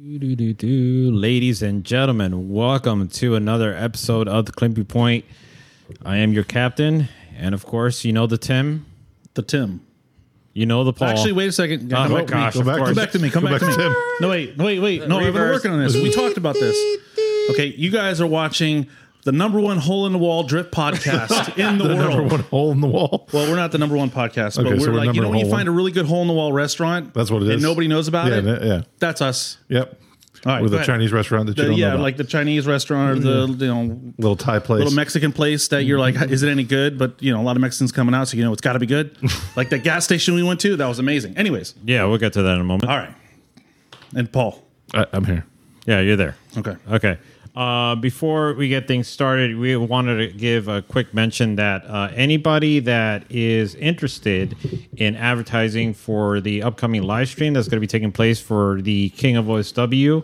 Ladies and gentlemen, welcome to another episode of the Climpy Point. I am your captain, and of course, you know the Tim, The Tim. you know the Paul. Actually, wait a second. Oh Go- my gosh, Go back, come back to me. Come Go back, back to me. Tim. No, wait. Wait, wait. No, I've been working on this. We talked about this. Okay, you guys are watching the number one hole in the wall drip podcast in the, the world. number one hole in the wall. Well, we're not the number one podcast, but Okay, we're so we're like, you know, when you hole find a really good hole in the wall restaurant, That's what it is. and nobody knows about Yeah, it. yeah, yeah. That's us. Yep. All right, With go a. Chinese restaurant that you The- don't yeah, know about. like the Chinese restaurant or the you know little Thai place. little Mexican place that you're like, mm-hmm. is it any good? But you know, a lot of Mexicans coming out, so you know it's got to be good. like that gas station we went to, that was amazing. Anyways, yeah, we'll get to that in a moment. all right. And Paul, I, I'm here. Yeah, you're there. okay, Okay. Uh, before we get things started, we wanted to give a quick mention that uh, anybody that is interested in advertising for the upcoming live stream that's going to be taking place for the King of OSW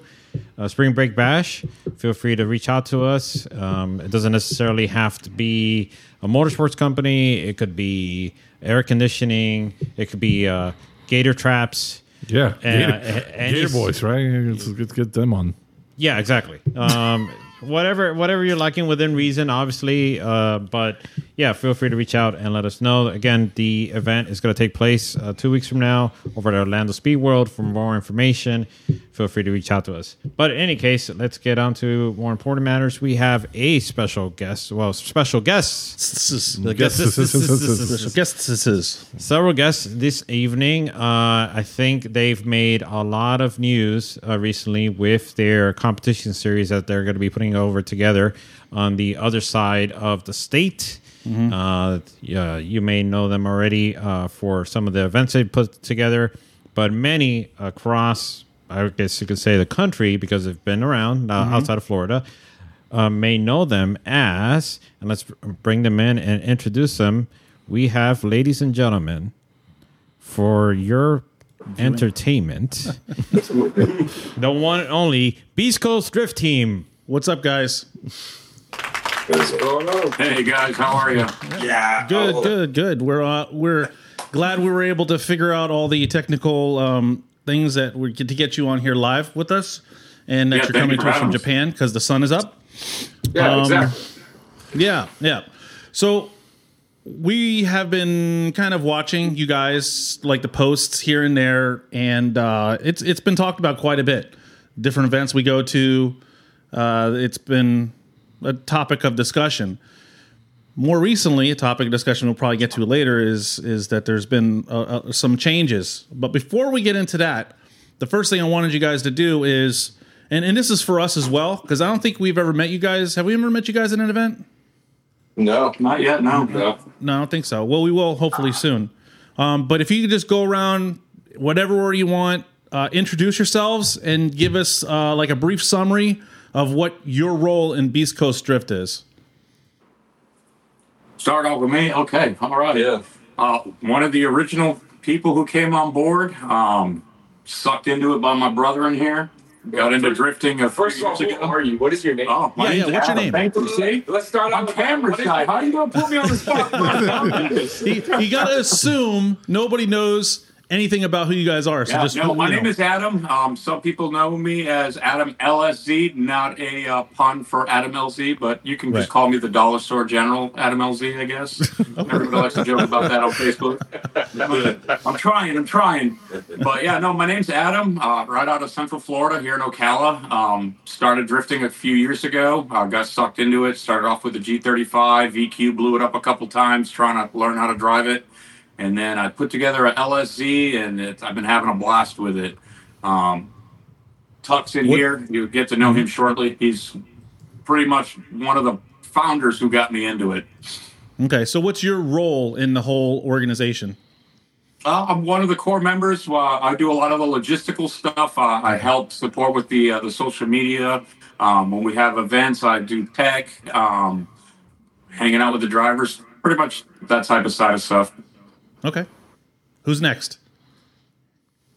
uh, Spring Break Bash, feel free to reach out to us. Um, it doesn't necessarily have to be a motorsports company, it could be air conditioning, it could be uh, gator traps. Yeah. Uh, Gator, any- Gator Boys, right? Let's, let's get them on. Yeah, exactly. Um, whatever, whatever you're liking within reason, obviously. Uh, but yeah, feel free to reach out and let us know. Again, the event is going to take place uh, two weeks from now over at Orlando Speed World. For more information, feel free to reach out to us. But in any case, let's get on to more important matters. We have a special guest. Well, special guests. Guests. Several guests this evening. Uh, I think they've made a lot of news uh, recently with their competition series that they're going to be putting over together on the other side of the state. Uh, yeah, you may know them already uh, for some of the events they put together, but many across, I guess you could say, the country because they've been around uh, outside of Florida. Uh, may know them as, and let's bring them in and introduce them. We have, ladies and gentlemen, for your entertainment, the one and only Beast Coast Drift Team. What's up, guys? What's going on? Hey guys, how are you? Yeah. Good, good, good. We're uh, we're glad we were able to figure out all the technical um, things that we get to get you on here live with us, and that Yeah, you're coming you to us from. Japan because the sun is up. Yeah, um, exactly. Yeah, yeah. So we have been kind of watching you guys like the posts here and there, and uh, it's it's been talked about quite a bit. Different events we go to, uh, it's been a topic of discussion. More recently, a topic of discussion we'll probably get to later is is that there's been uh, uh, some changes. But before we get into that, the first thing I wanted you guys to do is, and, and this is for us as well, because I don't think we've ever met you guys. Have we ever met you guys at an event? No. Not yet, no. No. No, I don't think so. Well, we will hopefully soon. Um, but if you could just go around whatever order you want, uh, introduce yourselves and give us uh, like a brief summary of what your role in Beast Coast Drift is. Start off with me. Okay, all right. Yeah. Uh, one of the original people who came on board, um, sucked into it by my brother in here. Got into drifting a First of all, few who ago. are you? What is your name? Oh, my Yeah, name's yeah, what's your name? Thank you. See, Let's start on camera what is shy. your How you gonna put me on the spot? You, you got to assume nobody knows anything about who you guys are. So Yeah, just no, my you know. name is Adam. Um, some people know me as Adam LSZ, not a uh, pun for Adam LZ, but you can Right. just call me the Dollar Store General, Adam LZ, I guess. Everybody likes to joke about that on Facebook. I'm trying, I'm trying. But yeah, no, my name's Adam, uh, right out of Central Florida here in Ocala. Um, started drifting a few years ago, uh, got sucked into it. Started off with the G35, VQ, blew it up a couple times trying to learn how to drive it. And then I put together a LSZ, and I've been having a blast with it. Um, Tuck's in What- here. You get to know him shortly. He's pretty much one of the founders who got me into it. Okay, so what's your role in the whole organization? Uh, I'm one of the core members. Uh, I do a lot of the logistical stuff. Uh, I help support with the uh, the social media. Um, when we have events, I do tech, um, hanging out with the drivers, pretty much that type of side of stuff. Okay, who's next?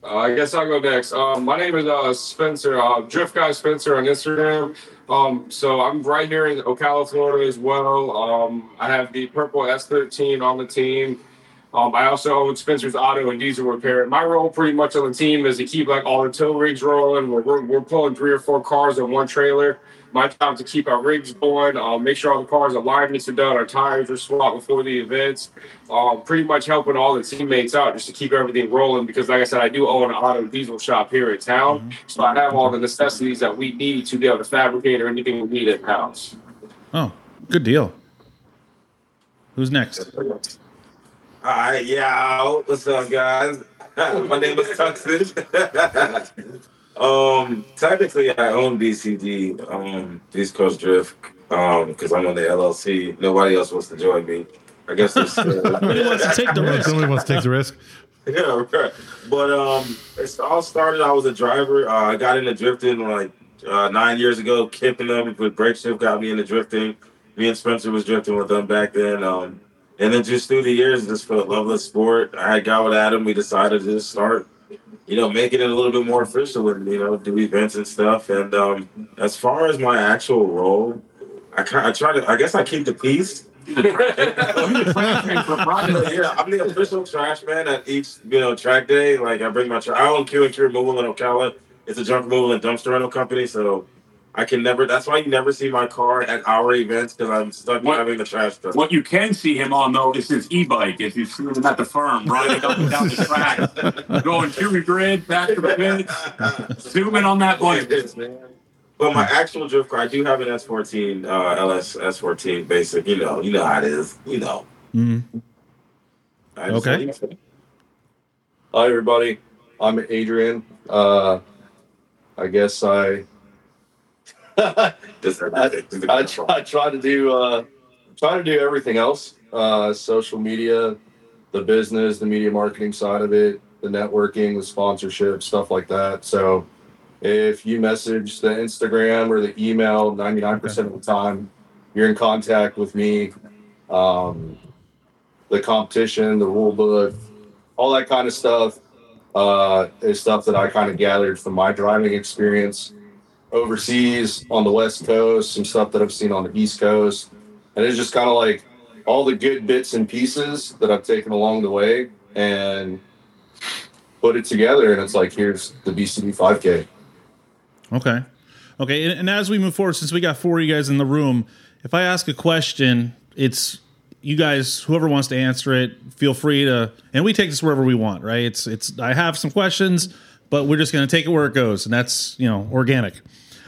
Uh, I guess I'll go next. Um, my name is uh, Spencer, uh, Drift Guy Spencer on Instagram. Um, so I'm right here in Ocala, Florida as well. Um, I have the purple S13 on the team. Um, I also own Spencer's Auto and Diesel Repair. My role pretty much on the team is to keep like all the tow rigs rolling. We're, we're, we're pulling three or four cars in one trailer. My job is to keep our rigs going, um, make sure all the cars alignments are done, our tires are swapped before the events. Um, pretty much helping all the teammates out just to keep everything rolling because, like I said, I do own an auto diesel shop here in town. So I have all the necessities that we need to be able to fabricate or anything we need in house. Oh, good deal. Who's next? All right, yeah. What's up, guys? My name is Tuxton. um, technically, I own BCD, um, East Coast Drift, um, because I'm on the LLC. Nobody else wants to join me. I guess there's Nobody wants to take the risk. Somebody wants to take the risk. yeah, right. But um, it's all started. I was a driver. Uh, I got into drifting like uh, nine years ago. Kipping them with brake shift got me into drifting. Me and Spencer was drifting with them back then. Um, and then just through the years, just felt love of the sport. I got with Adam. We decided to just start, you know, making it a little bit more official and you know do events and stuff. And um, as far as my actual role, I kind I try to. I guess I keep the peace. yeah, I'm the official trash man at each you know track day. Like I bring my trash. I own Q and Q Removal in Ocala. It's a junk removal and dumpster rental company, so I can never. That's why you never see my car at our events because I'm stuck What- having the trash truck. What you can see him on though is his e-bike. If you've seen him at the firm, riding up and down the track, going to the grid, back to the pits, zooming on that bike. But my actual drift car, I do have an S14, uh, LS S14 basic. You know, you know how it is. You know. Mm-hmm. Okay. Hi, everybody. I'm Adrian. Uh, I guess I Just I, I, try, I try to do uh, try to do everything else. Uh, social media, the business, the media marketing side of it, the networking, the sponsorship, stuff like that. So if you message the Instagram or the email, 99% of the time, you're in contact with me. Um, the competition, the rule book, all that kind of stuff uh, is stuff that I kind of gathered from my driving experience overseas on the West Coast, some stuff that I've seen on the East Coast. And it's just kind of like all the good bits and pieces that I've taken along the way and put it together. And it's like, here's the BCD 5K. Okay. Okay. And, and as we move forward, since we got four of you guys in the room, if I ask a question, it's you guys, whoever wants to answer it, feel free to, and we take this wherever we want, right? It's, it's, I have some questions, but we're just going to take it where it goes. And that's, you know, organic.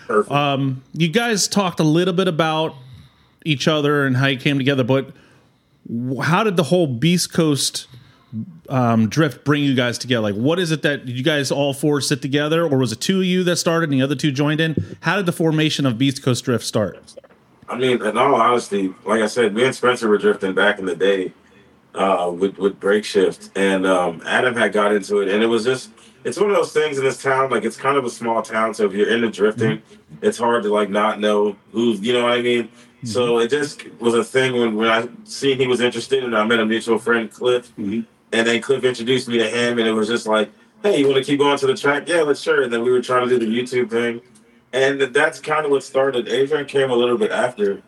Perfect. Um, you guys talked a little bit about each other and how you came together, but how did the whole Beast Coast um, drift bring you guys together? Like, what is it that you guys all four sit together, or was it two of you that started and the other two joined in? How did the formation of Beast Coast Drift start? I mean, in all honesty, like I said, me and Spencer were drifting back in the day uh, with with break shift, and um, Adam had got into it, and it was just it's one of those things in this town. Like it's kind of a small town, so if you're into drifting, mm-hmm. it's hard to like not know who's you know what I mean. Mm-hmm. So it just was a thing when when I seen he was interested, and I met a mutual friend, Cliff, mm-hmm. and then Cliff introduced me to him, and it was just like, hey, you want to keep going to the track? Yeah, let's sure. And then we were trying to do the YouTube thing. And that's kind of what started. Adrian came a little bit after,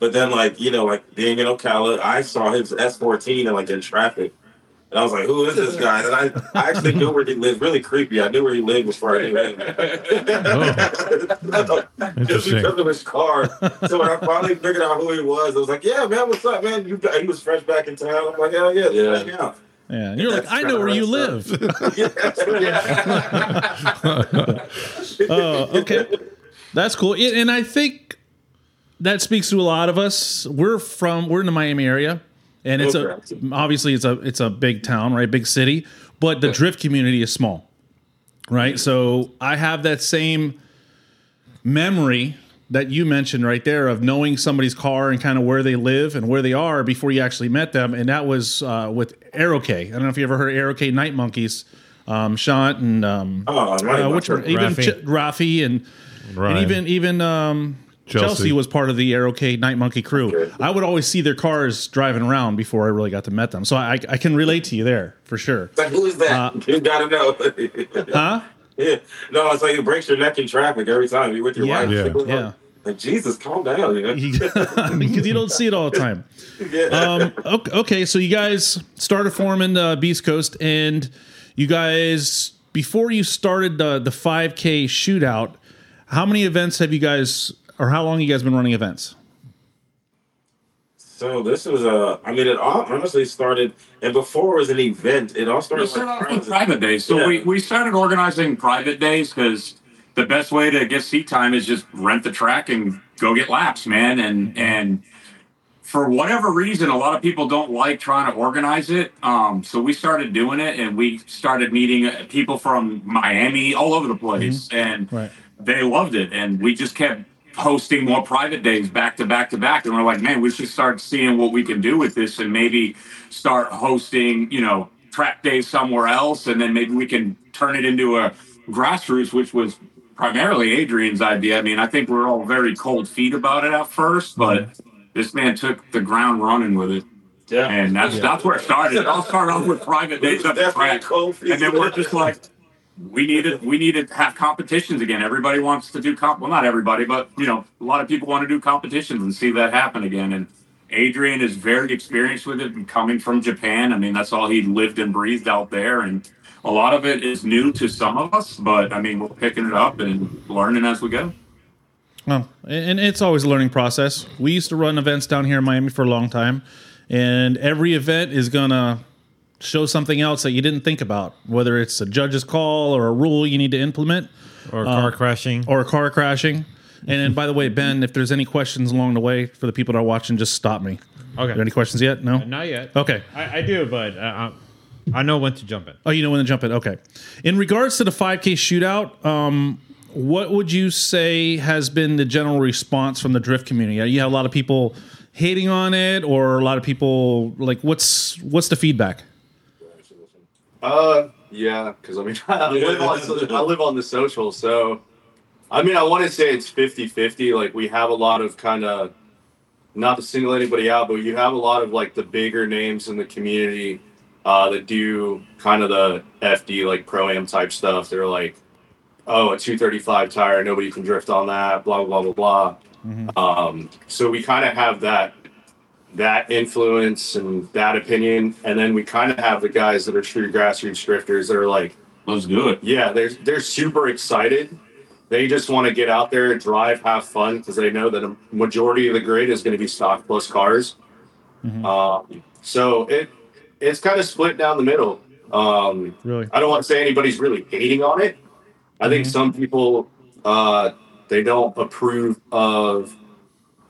but then like you know, like being in Ocala, I saw his S14 and like in traffic, and I was like, "Who is this guy?" And I, I actually knew where he lived. Really creepy. I knew where he lived before I knew him. Oh, Just because of his car. So when I finally figured out who he was, I was like, "Yeah, man, what's up, man?" You, he was fresh back in town. I'm like, "Hell yeah, Yeah. let's hang out." Yeah, and you're like, I know where you live. Oh, okay. That's cool. And and I think that speaks to a lot of us. We're from we're in the Miami area, and it's a obviously it's a it's a big town, right? Big city, but the drift community is small, right? So I have that same memory that you mentioned right there of knowing somebody's car and kind of where they live and where they are before you actually met them, and that was uh, with Aerokay. I don't know if you ever heard of Aerokay Night Monkeys, um, Shant and um, Oh, uh, which one? Even Rafi. Ch- Rafi and Right. and even even um, Chelsea. Chelsea. was part of the Aerokay Night Monkey crew. Okay. I would always see their cars driving around before I really got to met them. So I, I can relate to you there for sure. Like, who is that? Uh, you gotta know. Huh? yeah. No, it's like it breaks your neck in traffic every time. you're with your Yeah. wife. Yeah. Yeah. Like Jesus, calm down. Because you don't see it all the time. yeah. Um, okay, okay, so you guys started forming uh, Beast Coast, and you guys before you started the the 5K shootout, how many events have you guys, or how long you guys been running events? so this was a. I mean, it all honestly started, and before it was an event, it all We started. started like off with private days. So Yeah. we, we started organizing private days because the best way to get seat time is just rent the track and go get laps, man. And and for whatever reason, a lot of people don't like trying to organize it. Um, so we started doing it, and we started meeting uh, people from Miami, all over the place, and Right. they loved it. And we just kept hosting more private days back to back to back. And we're like, man, we should start seeing what we can do with this and maybe start hosting, you know, track days somewhere else. And then maybe we can turn it into a grassroots, which was primarily Adrian's idea. I mean, I think we're all very cold feet about it at first, but this man took the ground running with it. Yeah. And that's that's where it started. It all started off with private days at the Definitely track. And then we're just like, we needed we needed to have competitions again. Everybody wants to do comp. Well, not everybody, but you know, a lot of people want to do competitions and see that happen again. And Adrian is very experienced with it, and coming from Japan. I mean, that's all he lived and breathed out there, and a lot of it is new to some of us. But I mean, we're picking it up and learning as we go. Well, and it's always a learning process. We used to run events down here in Miami for a long time, and every event is gonna show something else that you didn't think about, whether it's a judge's call or a rule you need to implement or car crashing. or a car crashing. And then, by the way, Ben, if there's any questions along the way for the people that are watching, just stop me. Are there okay, any questions yet? No. not yet. Okay. I, I do, but uh, I I know when to jump in. Oh, you know when to jump in. Okay. In regards to the 5K shootout, um, what would you say has been the general response from the drift community? You have a lot of people hating on it, or a lot of people like what's what's the feedback? Uh, yeah, because I mean, I live, on, I live on the social, so I mean, I want to say it's 50 50. Like, we have a lot of kind of, not to single anybody out, but you have a lot of like the bigger names in the community uh, that do kind of the FD, like pro am type stuff. They're like, oh, a 235 tire, nobody can drift on that, blah, blah, blah, blah. Um, so we kind of have that that influence and that opinion, and then we kind of have the guys that are true grassroots drifters that are like, Let's do it. yeah, they're they're super excited. They just want to get out there, drive, have fun because they know that a majority of the grid is going to be stock plus cars. Um, so it it's kind of split down the middle. Um, Really? I don't want to say anybody's really hating on it. I think some people uh, they don't approve of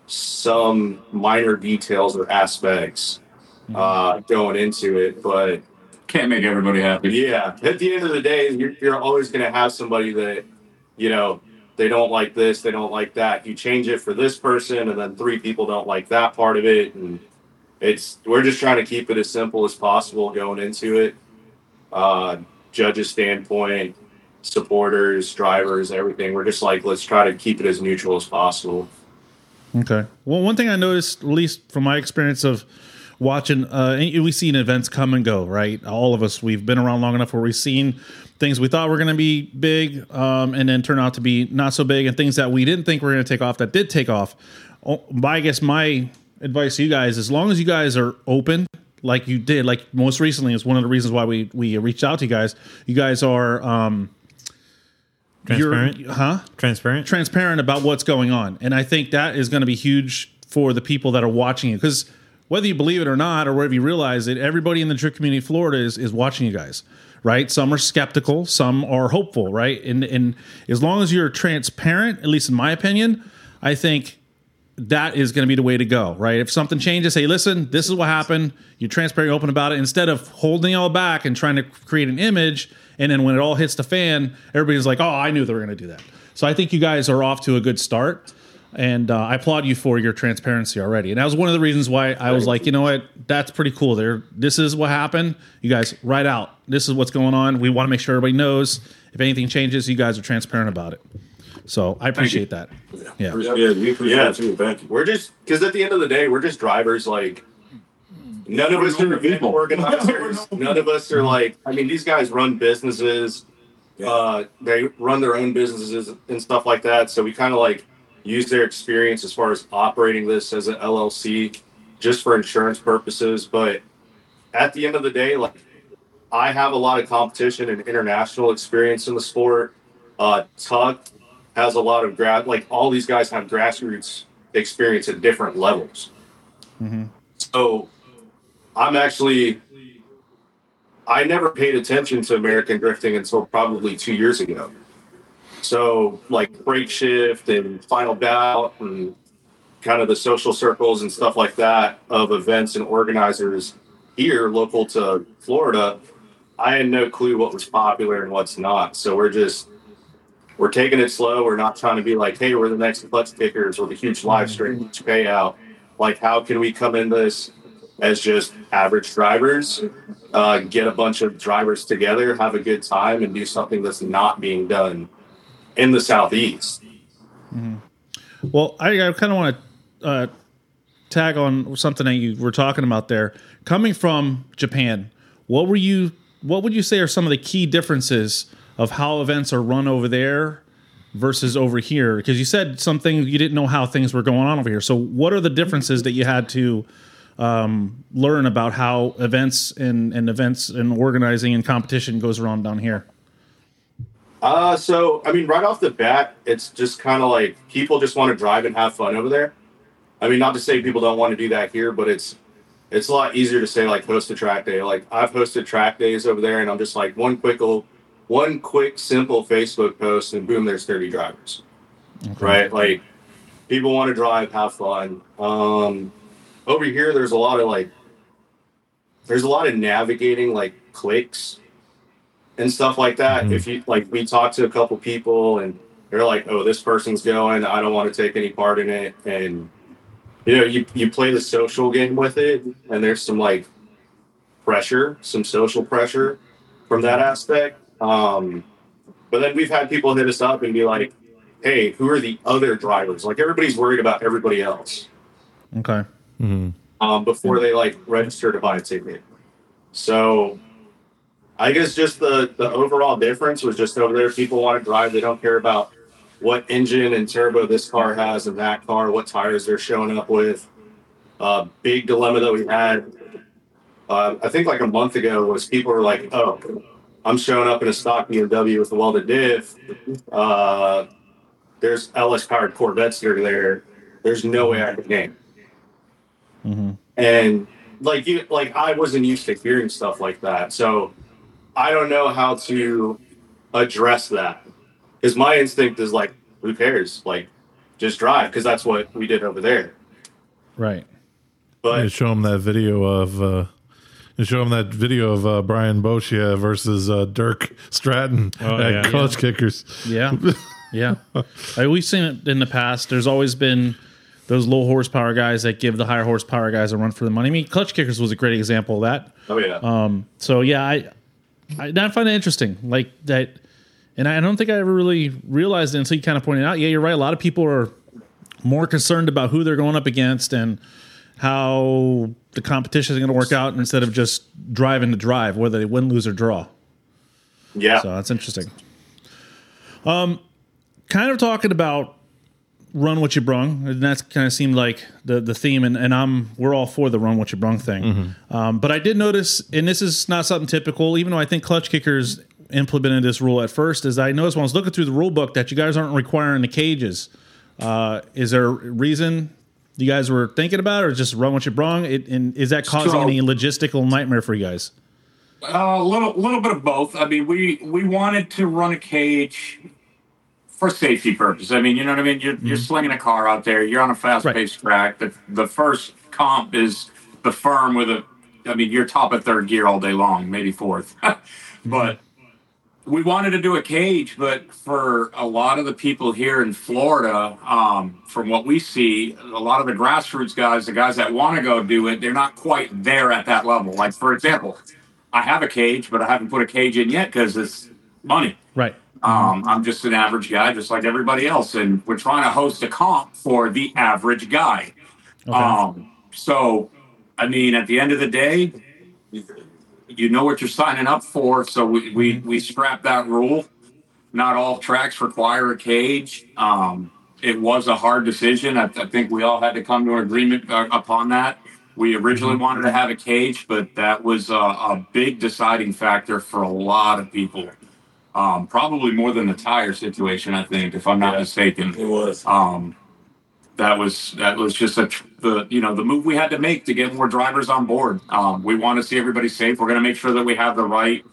some minor details or aspects uh, going into it, but Can't make everybody happy. yeah, at the end of the day, you're, you're always going to have somebody that, you know, they don't like this, they don't like that. You change it for this person, and then three people don't like that part of it, and it's we're just trying to keep it as simple as possible going into it. Uh, judges' standpoint, supporters, drivers, everything. We're just like let's try to keep it as neutral as possible. Okay. Well, one thing I noticed, at least from my experience of watching, uh, we've seen events come and go, right? All of us, we've been around long enough where we've seen things we thought were going to be big, um, and then turn out to be not so big, and things that we didn't think were going to take off that did take off. Oh, I guess my advice to you guys, as long as you guys are open, like you did, like most recently, is one of the reasons why we we reached out to you guys. You guys are, um, Transparent. you're, huh? Transparent. transparent about what's going on. And I think that is going to be huge for the people that are watching you. Because whether you believe it or not, or whether you realize it, everybody in the drift community in Florida is, is watching you guys, right? Some are skeptical, some are hopeful, right? And, and as long as you're transparent, at least in my opinion, I think that is going to be the way to go, right? If something changes, hey, listen, this is what happened. You're transparent, open about it, instead of holding it all back and trying to create an image. And then when it all hits the fan, everybody's like, oh, I knew they were going to do that. So I think you guys are off to a good start. And uh, I applaud you for your transparency already. And that was one of the reasons why I was like, you know what? That's pretty cool. There, this is what happened. You guys write out. This is what's going on. We want to make sure everybody knows. If anything changes, you guys are transparent about it. So I appreciate that. Yeah. Yeah, we appreciate Yeah. it too. Thank you. We're just because at the end of the day, we're just drivers. Like none of us are event organizers. None of us are like. I mean, these guys run businesses. Yeah. Uh, they run their own businesses and stuff like that. So we kind of like use their experience as far as operating this as an LLC just for insurance purposes. But at the end of the day, like I have a lot of competition and international experience in the sport. Uh, Tuck has a lot of grad, like all these guys have grassroots experience at different levels. Mm-hmm. So I'm actually, I never paid attention to American drifting until probably two years ago. So like break shift and final bout and kind of the social circles and stuff like that of events and organizers here local to Florida, I had no clue what was popular and what's not. So we're just we're taking it slow. We're not trying to be like, hey, we're the next clutch kickers or the huge live stream huge payout. Like, how can we come in this as just average drivers, uh, get a bunch of drivers together, have a good time, and do something that's not being done in the southeast? Well, I, I kind of want to uh, tag on something that you were talking about there. Coming from Japan, what were you? What would you say are some of the key differences of how events are run over there versus over here? Because you said something you didn't know how things were going on over here. So, what are the differences that you had to um, learn about how events and, and events and organizing and competition goes around down here? Uh, so I mean, right off the bat, it's just kind of like people just want to drive and have fun over there. I mean, not to say people don't want to do that here, but it's it's a lot easier to say like host a track day. Like I've hosted track days over there, and I'm just like one quick one quick simple Facebook post, and boom, there's 30 drivers. Right? Like people want to drive, have fun. Um, over here, there's a lot of like there's a lot of navigating like clicks and stuff like that. If you like, we talked to a couple people and they're like, "Oh, this person's going. I don't want to take any part in it." And you know, you you play the social game with it, and there's some like pressure, some social pressure from that aspect. Um, but then we've had people hit us up and be like, "Hey, who are the other drivers?" Like everybody's worried about everybody else Okay. um, before they like register to buy a ticket. So I guess just the the overall difference was just over there. People want to drive; they don't care about what engine and turbo this car has and that car, what tires they're showing up with. Uh, big dilemma that we had, uh, I think like a month ago, was people were like, "Oh, I'm showing up in a stock BMW with a welded diff. Uh, there's LS powered Corvettes that are there. There's no way I can game." and like you like i wasn't used to hearing stuff like that so i don't know how to address that because my instinct is like who cares like just drive because that's what we did over there Right. but You show him that video of uh you show him that video of uh, Brian Boschia versus uh, Dirk Stratton Oh, at yeah. Clutch Kickers. Yeah. Yeah. I, we've seen it in the past. There's always been those low horsepower guys that give the higher horsepower guys a run for the money. I mean, Clutch Kickers was a great example of that. oh yeah Um, so yeah, I, I, I find it interesting, like that, and I don't think I ever really realized it until you kind of pointed out. Yeah, you're right. A lot of people are more concerned about who they're going up against and how the competition is going to work out instead of just driving to drive, whether they win, lose, or draw. yeah So that's interesting. Um, kind of talking about run what you brung, and that's kind of seemed like the the theme, and, and I'm we're all for the run what you brung thing. Um, but I did notice, and this is not something typical, even though I think clutch kickers implemented this rule at first, is I noticed when I was looking through the rule book that you guys aren't requiring the cages. Uh, is there a reason you guys were thinking about, or just run what you brung? It, and is that causing So- any logistical nightmare for you guys? Uh, a little, little bit of both. I mean, we we wanted to run a cage for safety purposes. I mean, you know what I mean. You're you're slinging a car out there. You're on a fast paced track. The the first comp is the firm with a. I mean, you're top of third gear all day long, maybe fourth. but we wanted to do a cage, but for a lot of the people here in Florida, um, from what we see, a lot of the grassroots guys, the guys that want to go do it, they're not quite there at that level. Like for example, I have a cage, but I haven't put a cage in yet because it's money. Right. Um, I'm just an average guy, just like everybody else, and we're trying to host a comp for the average guy. Um, so, I mean, at the end of the day, you know what you're signing up for. So we we, we scrap that rule. Not all tracks require a cage. Um, it was a hard decision. I, I think we all had to come to an agreement uh, upon that. We originally wanted to have a cage, but that was a, a big deciding factor for a lot of people. Um, probably more than the tire situation, I think, if I'm not Yeah. mistaken. It was. Um, that was that was just a the you know the move we had to make to get more drivers on board. Um, we want to see everybody safe. We're going to make sure that we have the right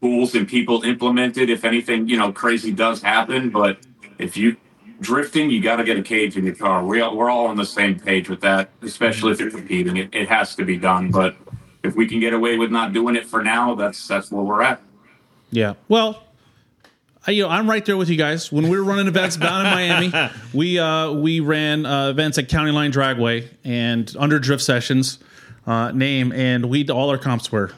tools and people implemented if anything you know crazy does happen. But if you drifting, you got to get a cage in your car. We we're all on the same page with that, especially if you're competing. It, it has to be done. But if we can get away with not doing it for now, that's that's where we're at. Yeah. Well, I, you know, I'm right there with you guys. When we were running events down in Miami, we uh, we ran uh, events at County Line Dragway and under Drift Sessions uh, name, and we all our comps were,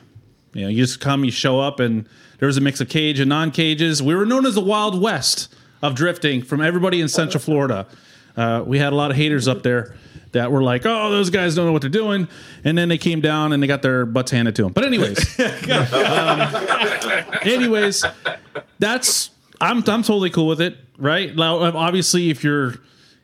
you know, you just come, you show up, and there was a mix of cage and non cages. We were known as the Wild West of drifting from everybody in Central Florida. Uh, we had a lot of haters up there that were like, "Oh, those guys don't know what they're doing," and then they came down and they got their butts handed to them. But anyways, anyways, that's I'm I'm totally cool with it, right? Now, obviously, if you're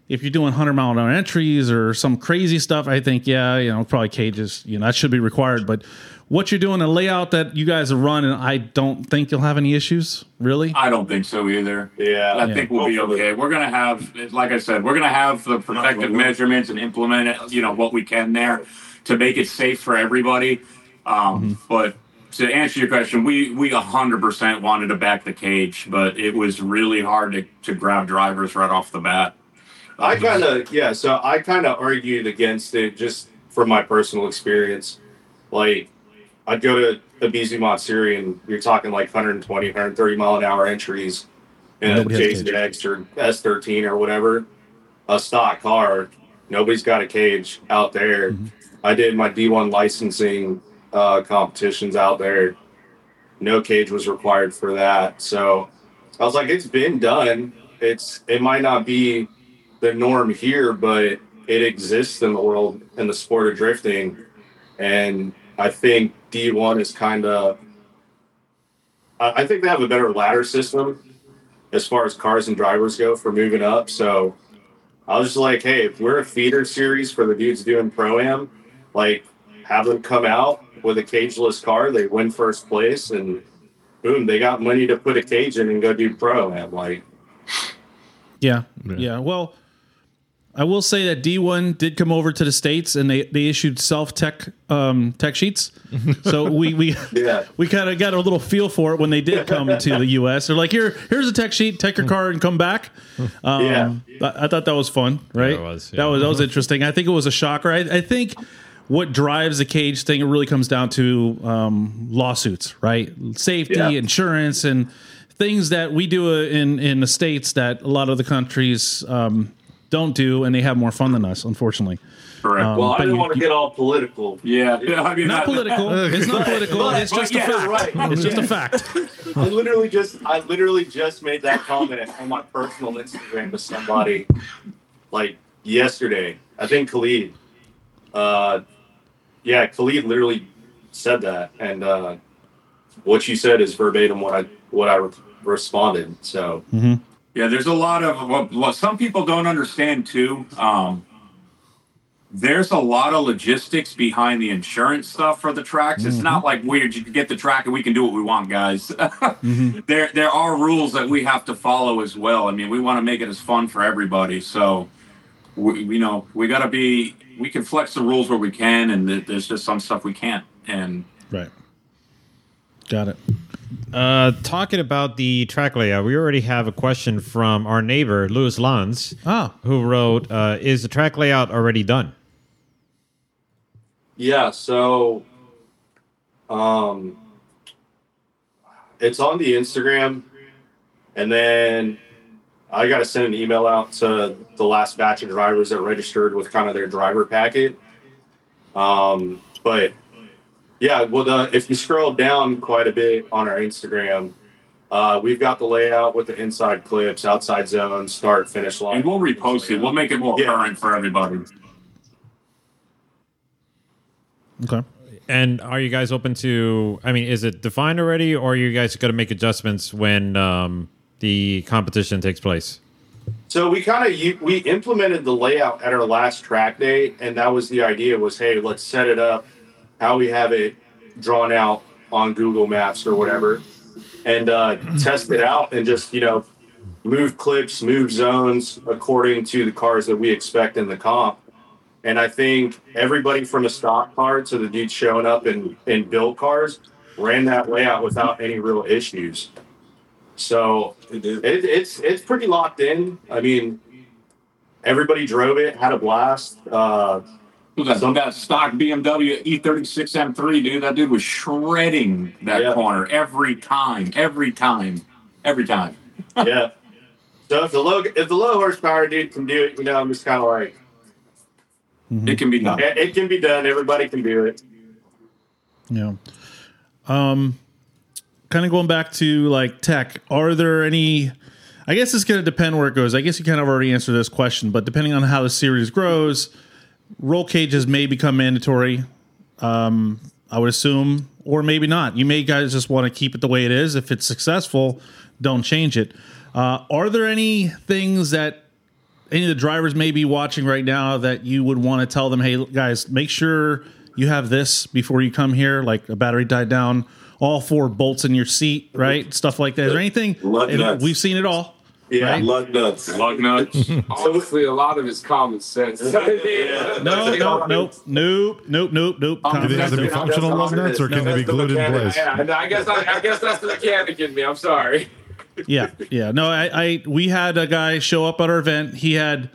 if you're doing hundred mile an hour entries or some crazy stuff, I think yeah, you know, probably cages, you know, that should be required. But what you're doing, a layout that you guys are running, I don't think you'll have any issues, really. I don't think so either. Yeah. I think we'll be okay. We're gonna have, like I said, we're gonna have the protective measurements and implement it, you know, what we can there to make it safe for everybody. Um, But to answer your question, we we hundred percent wanted to back the cage, but it was really hard to, to grab drivers right off the bat. I kind of yeah. So I kind of argued against it just from my personal experience. Like, I'd go to a Ebisu Matsuri and you're talking like 120, 130 mile an hour entries in a Nobody JZX or S13 or whatever, a stock car. Nobody's got a cage out there. Mm-hmm. I did my D1 licensing uh, competitions out there. No cage was required for that. So I was like, it's been done. It's it might not be the norm here, but it exists in the world in the sport of drifting. And I think D1 is kind of, I I think they have a better ladder system as far as cars and drivers go for moving up. So I was just like, hey, if we're a feeder series for the dudes doing pro am, like have them come out with a cageless car, they win first place, and boom, they got money to put a cage in and go do pro am. Like, Yeah, yeah. Well, I will say that D1 did come over to the states and they they issued self tech um, tech sheets. So we we Yeah. we kind of got a little feel for it when they did come to the U.S. They're like, here here's a tech sheet, take your car and come back. Um, Yeah. I, I thought that was fun, right? it was, That was that was interesting. I think it was a shocker. I, I think. What drives the cage thing? It really comes down to um, lawsuits, right? Safety, Yeah. insurance, and things that we do uh, in in the states that a lot of the countries um, don't do, and they have more fun than us, unfortunately. Correct. Um, well, I didn't you- want to get all political. yeah, yeah. I mean, Not political. It's not political. but- It's but just a fact. It's just a fact. I literally just I literally just made that comment on my personal Instagram to somebody like yesterday. I think Khalid. Uh yeah, Khalid literally said that and uh what you said is verbatim what I what I re- responded. So Yeah, there's a lot of what, what some people don't understand too. Um, there's a lot of logistics behind the insurance stuff for the tracks. It's not like we you get the track and we can do what we want, guys. There there are rules that we have to follow as well. I mean, we want to make it as fun for everybody. So, we, you know, we got to be. We can flex the rules where we can, and th- there's just some stuff we can't. And Right. Got it. Uh, talking about the track layout, we already have a question from our neighbor Louis Lanz, Ah, who wrote, uh, "Is the track layout already done?" yeah, so um it's on the Instagram and then I got to send an email out to the last batch of drivers that registered with kind of their driver packet. Um, but yeah, well, the, if you scroll down quite a bit on our Instagram, uh, we've got the layout with the inside clips, outside zones, start, finish line. and we'll repost it. We'll make it more Yeah. current for everybody. okay. And are you guys open to? I mean, is it defined already, or are you guys going to make adjustments when um, the competition takes place? So we kind of we implemented the layout at our last track day, and that was the idea. Was hey, let's set it up how we have it drawn out on Google Maps or whatever, and uh, test it out, and just you know move clips, move zones according to the cars that we expect in the comp. And I think everybody from a stock car to the dudes showing up in in built cars ran that layout without any real issues. So It it's it's pretty locked in. I mean, everybody drove it, had a blast. Uh, That, that stock BMW E36 M3, dude, that dude was shredding that Yeah. corner every time, every time, every time. yeah. So if the low if the low horsepower dude can do it, you know, I'm just kind of like It can be done. it, it can be done. Everybody can do it. Yeah. Um, kind of going back to like tech, are there any? I guess it's going to depend where it goes. I guess you kind of already answered this question, but depending on how the series grows, roll cages may become mandatory. Um, I would assume, or maybe not. You may guys just want to keep it the way it is. If it's successful, don't change it. Uh, are there any things that any of the drivers may be watching right now that you would want to tell them, hey, guys, make sure you have this before you come here, like a battery died down, all four bolts in your seat, right? Stuff like that. Is there anything? Lug and nuts. we've seen it all. Yeah. Lug nuts. Lug nuts. Honestly, a lot of it's common sense. No, no, nope, nope, nope, nope, nope. Um, Do they have to be functional that's lug nuts, or can they be That's the glued in place? Yeah, and I guess I, I guess that's the mechanic in me. I'm sorry. yeah, yeah. No, I, I, we had a guy show up at our event. He had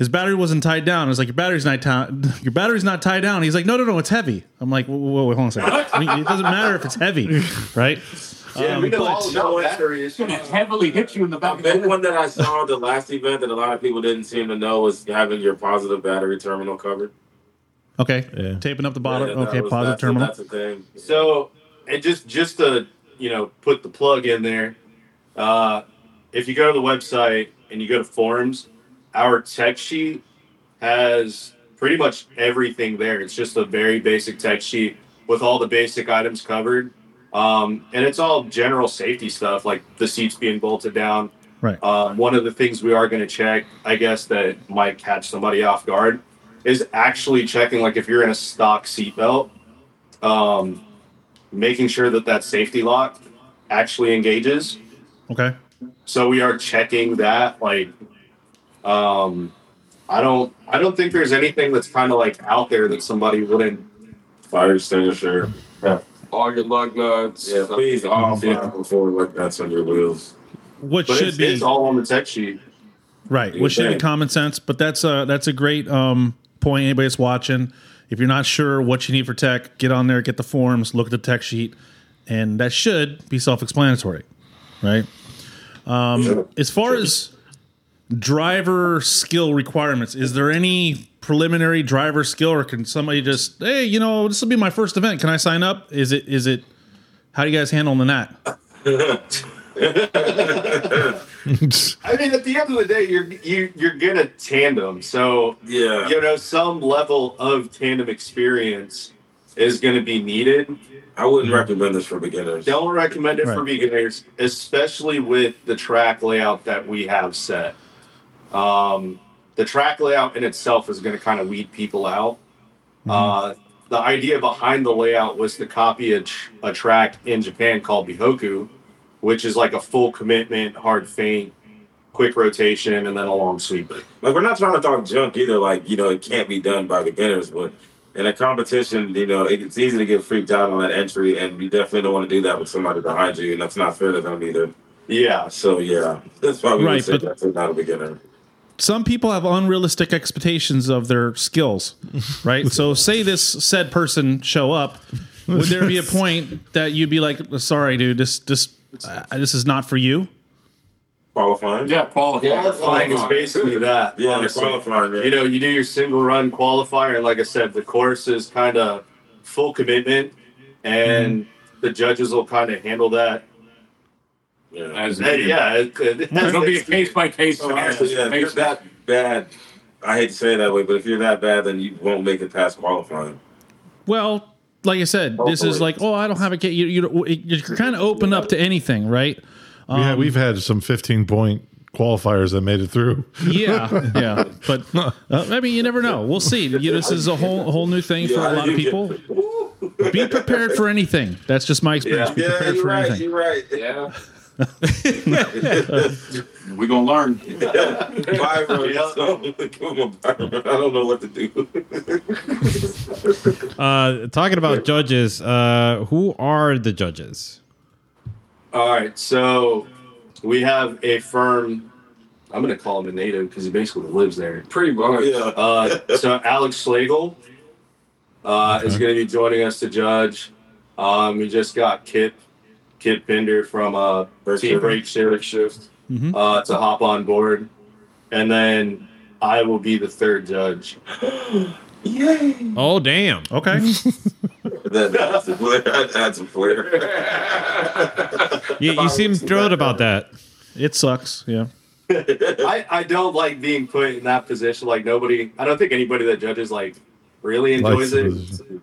his battery wasn't tied down. I was like, your battery's not tied. Your battery's not tied down. He's like, no, no, no, it's heavy. I'm like, whoa, whoa, wait, hold on a second. I mean, it doesn't matter if it's heavy, right? Yeah, we know all about batteries. It's going to heavily hit you in the The back the one that I saw the last event that a lot of people didn't seem to know was having your positive battery terminal covered. Okay, Yeah. taping up the bottom. Yeah, okay, was- positive that's a- terminal. That's a thing. So, and just just to you know put the plug in there, uh, if you go to the website and you go to forums, our tech sheet has pretty much everything there. It's just a very basic tech sheet with all the basic items covered, um, and it's all general safety stuff like the seats being bolted down. Right. Um, one of the things we are going to check, I guess, that might catch somebody off guard, is actually checking like if you're in a stock seatbelt. Um, making sure that that safety lock actually engages. Okay. So we are checking that. Like, um, I don't, I don't think there's anything that's kind of like out there that somebody wouldn't. Fire extinguisher. Yeah. All your lug nuts. Yeah, please off Yeah. before lug nuts on your wheels. What But should it's, be it's all on the tech sheet. right? What should be common sense? But that's a that's a great um, point. Anybody that's watching, if you're not sure what you need for tech, get on there, get the forms, look at the tech sheet, and that should be self-explanatory, right? Um, as far as driver skill requirements, is there any preliminary driver skill, or can somebody just, hey, you know, this will be my first event, can I sign up? Is it is it? How do you guys handling that? I mean, at the end of the day, you're you you're gonna tandem. So Yeah. you know, some level of tandem experience is going to be needed. I wouldn't mm-hmm. recommend this for beginners. Don't recommend it for beginners, especially with the track layout that we have set. Um, the track layout in itself is going to kind of weed people out. Uh, the idea behind the layout was to copy a, tr- a track in Japan called Bihoku, which is like a full commitment, hard feint, quick rotation, and then a long sweep. Like we're not trying to talk junk either. Like you know, it can't be done by beginners, but in a competition, you know, it's easy to get freaked out on that entry, and you definitely don't want to do that with somebody behind you, and that's not fair to them either. Yeah, So yeah, that's why we Right, would say but- that's not a beginner. Some people have unrealistic expectations of their skills, right? so, say this said person show up, would there be a point that you'd be like, "Sorry, dude, this this uh, this is not for you"? Qualifying. Yeah, qualifying. qualifying is basically that. Yeah, honestly. qualifying. Yeah. you know, you do your single run qualifier, and like I said, the course is kind of full commitment, and the judges will kind of handle that. Yeah. As Hey, yeah, it, it, It'll be a case by case So honestly, yeah, if you're that bad, I hate to say it that way, but if you're that bad, then you won't make it past qualifying. Well, like I said, this is like, oh, I don't have a kid. You, you you're kind of open up to anything, right? yeah, we've had some 15 point qualifiers that made it through. Yeah, yeah, but uh, I mean, you never know. We'll see. You this is a whole whole new thing for a lot of people. Be prepared for anything. That's just my experience. Be Yeah, prepared you're for right. anything. You're right. Yeah. We're gonna learn. Byron, so, give him. I don't know what to do. Uh, talking about judges, uh, who are the judges? All right, so we have a firm. I'm going to call him a native because he basically lives there. Pretty much. yeah. Uh, so Alex Schlegel uh, is going to be joining us to judge. Um, we just got Kit Kit Pinder from uh, Team Shift. Break Shift Shift. uh, to hop on board, and then I will be the third judge. Yay. Oh, damn. Okay. That, that's a flair. That adds a flair. You, you seem thrilled about that. It sucks. Yeah. I, I don't like being put in that position. Like nobody, I don't think anybody that judges like really enjoys Likes it.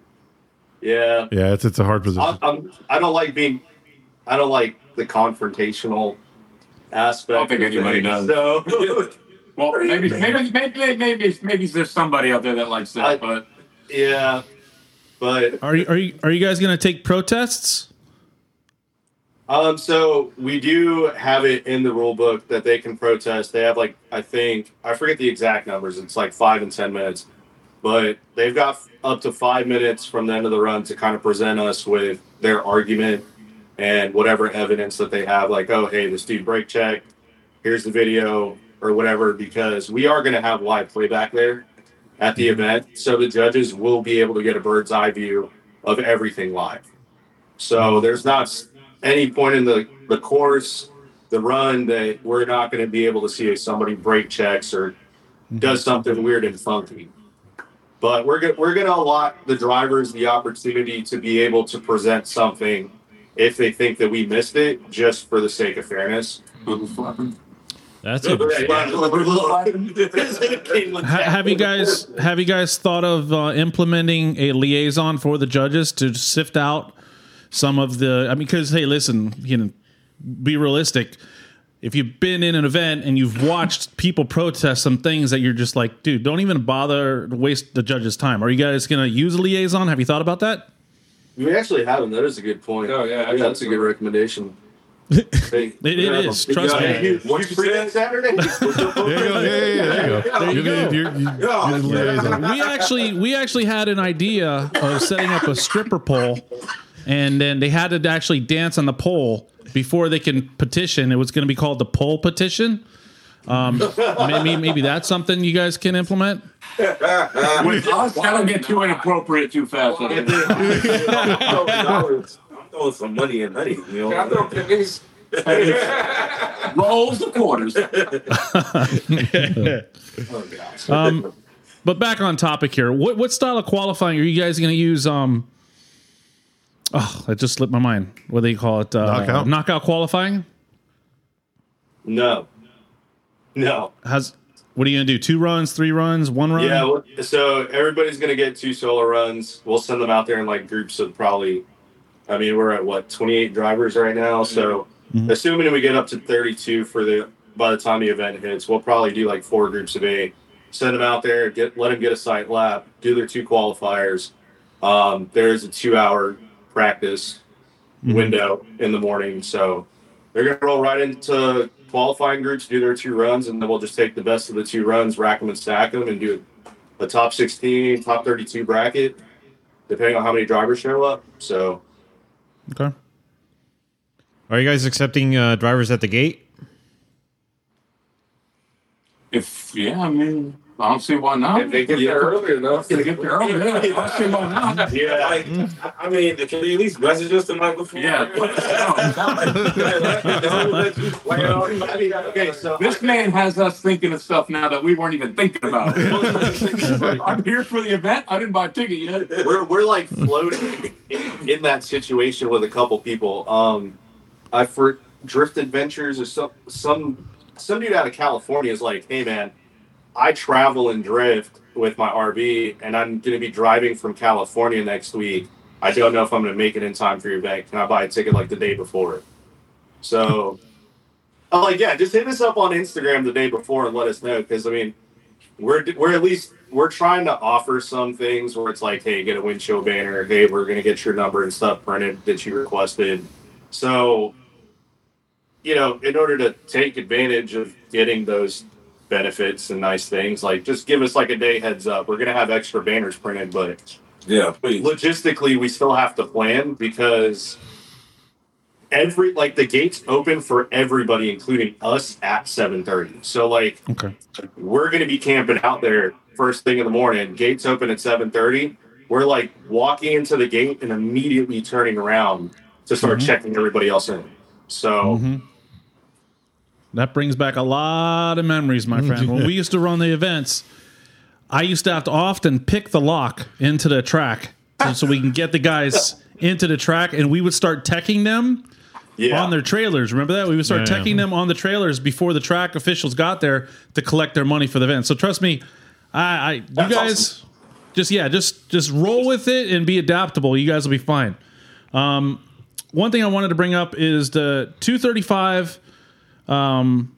Yeah, Yeah, it's it's a hard position. I, I'm. I don't like being. I don't like the confrontational aspect. I don't think anybody things. does. So Well, maybe, maybe, maybe, maybe, maybe there's somebody out there that likes that, I- but yeah, but Are you are you are you guys going to take protests? um, so we do have it in the rule book that they can protest. They have like I think I forget the exact numbers. It's like five and ten minutes, but they've got up to five minutes from the end of the run to kind of present us with their argument and whatever evidence that they have. Like, oh, hey, this dude brake check. Here's the video or whatever, because we are going to have live playback there at the mm-hmm. event, so the judges will be able to get a bird's eye view of everything live. So there's not any point in the, the course, the run that we're not going to be able to see if somebody brake checks or mm-hmm. does something weird and funky. But we're go- we're going to allot the drivers the opportunity to be able to present something if they think that we missed it, just for the sake of fairness. That's a, Ha- have you guys have you guys thought of uh, implementing a liaison for the judges to sift out some of the? I mean, because hey, listen, you know, be realistic. If you've been in an event and you've watched people protest some things that you're just like, dude, don't even bother to waste the judge's time. Are you guys going to use a liaison? Have you thought about that? We actually haven't. That is a good point. Oh, yeah, that's a good recommendation. Hey, It, it is. Trust Yeah. me. You, you free that Saturday? There you go. Yeah, yeah, yeah. There you go. There you go. you're- you're- you're the we actually we actually had an idea of setting up a stripper pole and then they had to actually dance on the pole before they can petition it was going to be called the pole petition um, maybe maybe that's something you guys can implement With us, that'll get too inappropriate too fast. I think. I'm throwing some money in honey. You I throw know? pennies? Rolls the quarters. um, but back on topic here what, what style of qualifying are you guys going to use um, oh that just slipped my mind what do they call it uh, Knockout? knockout qualifying no. No. How's what are you gonna do? Two runs, three runs, one run? Yeah, so everybody's going to get two solo runs. We'll send them out there in like groups of probably, I mean, we're at what, 28 drivers right now. So mm-hmm. Mm-hmm. assuming we get up to 32 for the, by the time the event hits, we'll probably do like four groups of eight, send them out there, get, let them get a site lap, do their two qualifiers. Um, there's a two hour practice mm-hmm. window in the morning. So they're going to roll right into qualifying groups, do their two runs, and then we'll just take the best of the two runs, rack them and stack them, and do a top 16, top 32 bracket, depending on how many drivers show up. So Okay. are you guys accepting uh, drivers at the gate? If yeah, I mean, I don't see why not. If they get there early enough. If they get there early, yeah, I don't see why not. Yeah, like, I- I mean, can you at least message us the night before? Yeah. okay, so This man has us thinking of stuff now that we weren't even thinking about. I'm here for the event. I didn't buy a ticket yet. we're we're like floating in, in that situation with a couple people. Um, I for Drift Adventures or some some some dude out of California is like, hey man, I travel and drift with my RV, and I'm going to be driving from California next week. I don't know if I'm going to make it in time for your event. Can I buy a ticket like the day before? So Oh, like yeah, just hit us up on Instagram the day before and let us know because I mean, we're we're at least we're trying to offer some things where it's like, hey, get a windshield banner. Hey, we're gonna get your number and stuff printed that you requested. So, you know, in order to take advantage of getting those benefits and nice things, like just give us like a day heads up. We're gonna have extra banners printed, but Yeah, please. logistically we still have to plan because every like the gates open for everybody including us at 7.30 so like Okay. we're going to be camping out there first thing in the morning. Gates open at 7.30 we're like walking into the gate and immediately turning around to start mm-hmm. checking everybody else in. So mm-hmm. That brings back a lot of memories, my friend. When we used to run the events, I used to have to often pick the lock into the track so, so we can get the guys into the track, and we would start teching them yeah on their trailers. Remember that? We would start Yeah. teching them on the trailers before the track officials got there to collect their money for the event. So trust me, I, I you That's guys awesome. just yeah, just just roll with it and be adaptable. You guys will be fine. Um, one thing I wanted to bring up is the 235 um,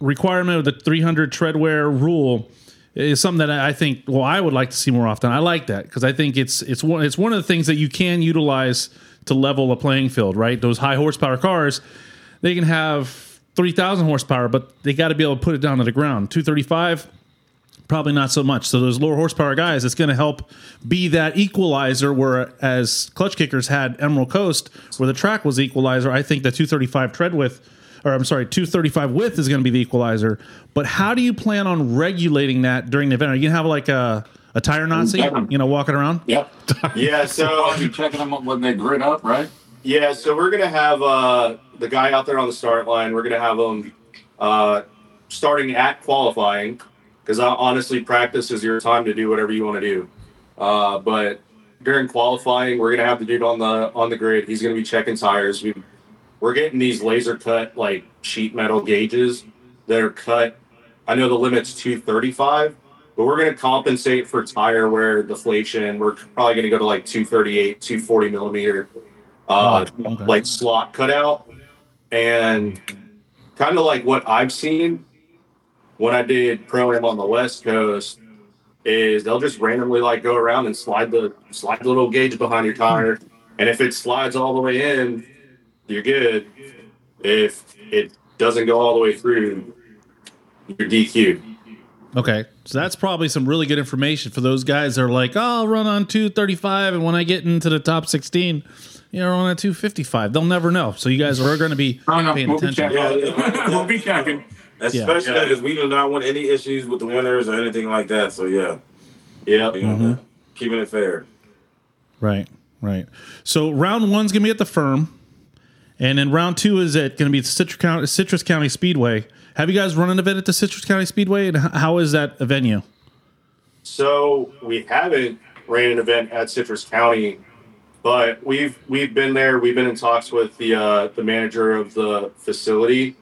requirement of the 300 treadwear rule is something that I think well I would like to see more often. I like that because I think it's it's one it's one of the things that you can utilize to level a playing field. Right, those high horsepower cars they can have 3,000 horsepower, but they got to be able to put it down to the ground. 235 probably not so much. So those lower horsepower guys, it's going to help be that equalizer. Whereas clutch kickers had Emerald Coast, where the track was equalizer. I think the 235 tread width, or I'm sorry, 235 width is going to be the equalizer. But how do you plan on regulating that during the event? Are you going to have like a a tire Nazi, you know, walking around? Yep. yeah so I'll be checking them when they grid up, right? Yeah, so we're gonna have uh, the guy out there on the start line. We're gonna have him uh, starting at qualifying because honestly, practice is your time to do whatever you want to do. Uh, but during qualifying, we're gonna have the dude on the on the grid. He's gonna be checking tires. We we're getting these laser cut like sheet metal gauges that are cut. I know the limit's two thirty five, but we're gonna compensate for tire wear deflation. We're probably gonna go to like two thirty eight, two forty millimeter uh, okay. like slot cutout, and kind of like what I've seen when I did pro am on the West Coast is they'll just randomly like go around and slide the slide the little gauge behind your tire, and if it slides all the way in, you're good. If it doesn't go all the way through, you're DQ. Okay, so that's probably some really good information for those guys that are like, oh, I'll run on 235, and when I get into the top 16, you know, on a 255. They'll never know. So you guys are going to be No, no, paying we'll be attention. checking. Yeah. we'll be checking. Especially Yeah. because we do not want any issues with the winners or anything like that. So yeah, Yeah. you know, mm-hmm. keeping it fair. Right, right. So round one's going to be at the firm, and then round two is at going to be at Citrus County, Citrus County Speedway. Have you guys run an event at the Citrus County Speedway, and how is that a venue? So we haven't ran an event at Citrus County, but we've we've been there. We've been in talks with the uh, the manager of the facility,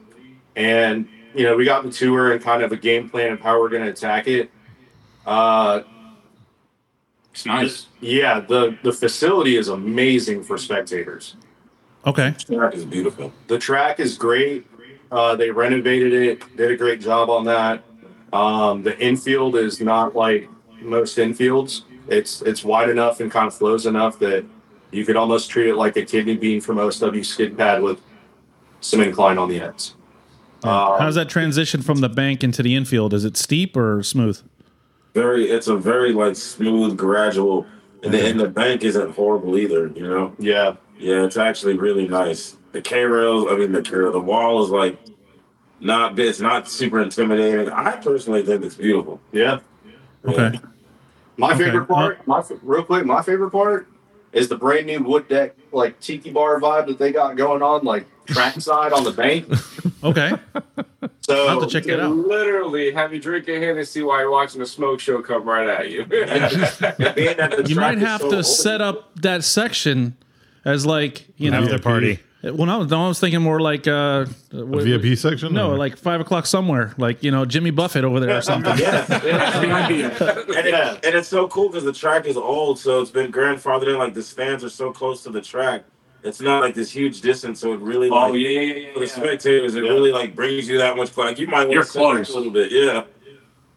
and you know we got the tour and kind of a game plan of how we're going to attack it. Uh, It's nice. yeah, the the facility is amazing for spectators. Okay, The Track is beautiful. The track is great. Uh, they renovated it, did a great job on that. Um, the infield is not like most infields. It's it's wide enough and kind of flows enough that you could almost treat it like a kidney bean from OSW skid pad with some incline on the ends. how Um, does that transition from the bank into the infield? Is it steep or smooth? Very, it's a very like smooth, gradual, and the, and the bank isn't horrible either. You know, yeah, yeah, it's actually really nice. The K rails, I mean, the K the wall is like not it's not super intimidating. I personally think it's beautiful. yeah. Okay. My Okay. favorite part, my real quick, my favorite part is the brand new wood deck like tiki bar vibe that they got going on, like trackside on the bank. Okay. So I'll have to check it out. literally have you drinking Hennessy while you're watching a smoke show come right at you. And being that the You might have so to old- set up that section as like you know After party. Well, no, no, I was thinking more like uh, A VIP section? No, or- like five o'clock somewhere, like you know Jimmy Buffett over there or something. Yeah, That's and, it, and it's so cool because the track is old, so it's been grandfathered in. Like the stands are so close to the track it's not like this huge distance, so it really Oh like, yeah, yeah, yeah. for the yeah. spectators, it Yeah. really like brings you that much. Like you might want You're to sit back close. a little bit, yeah.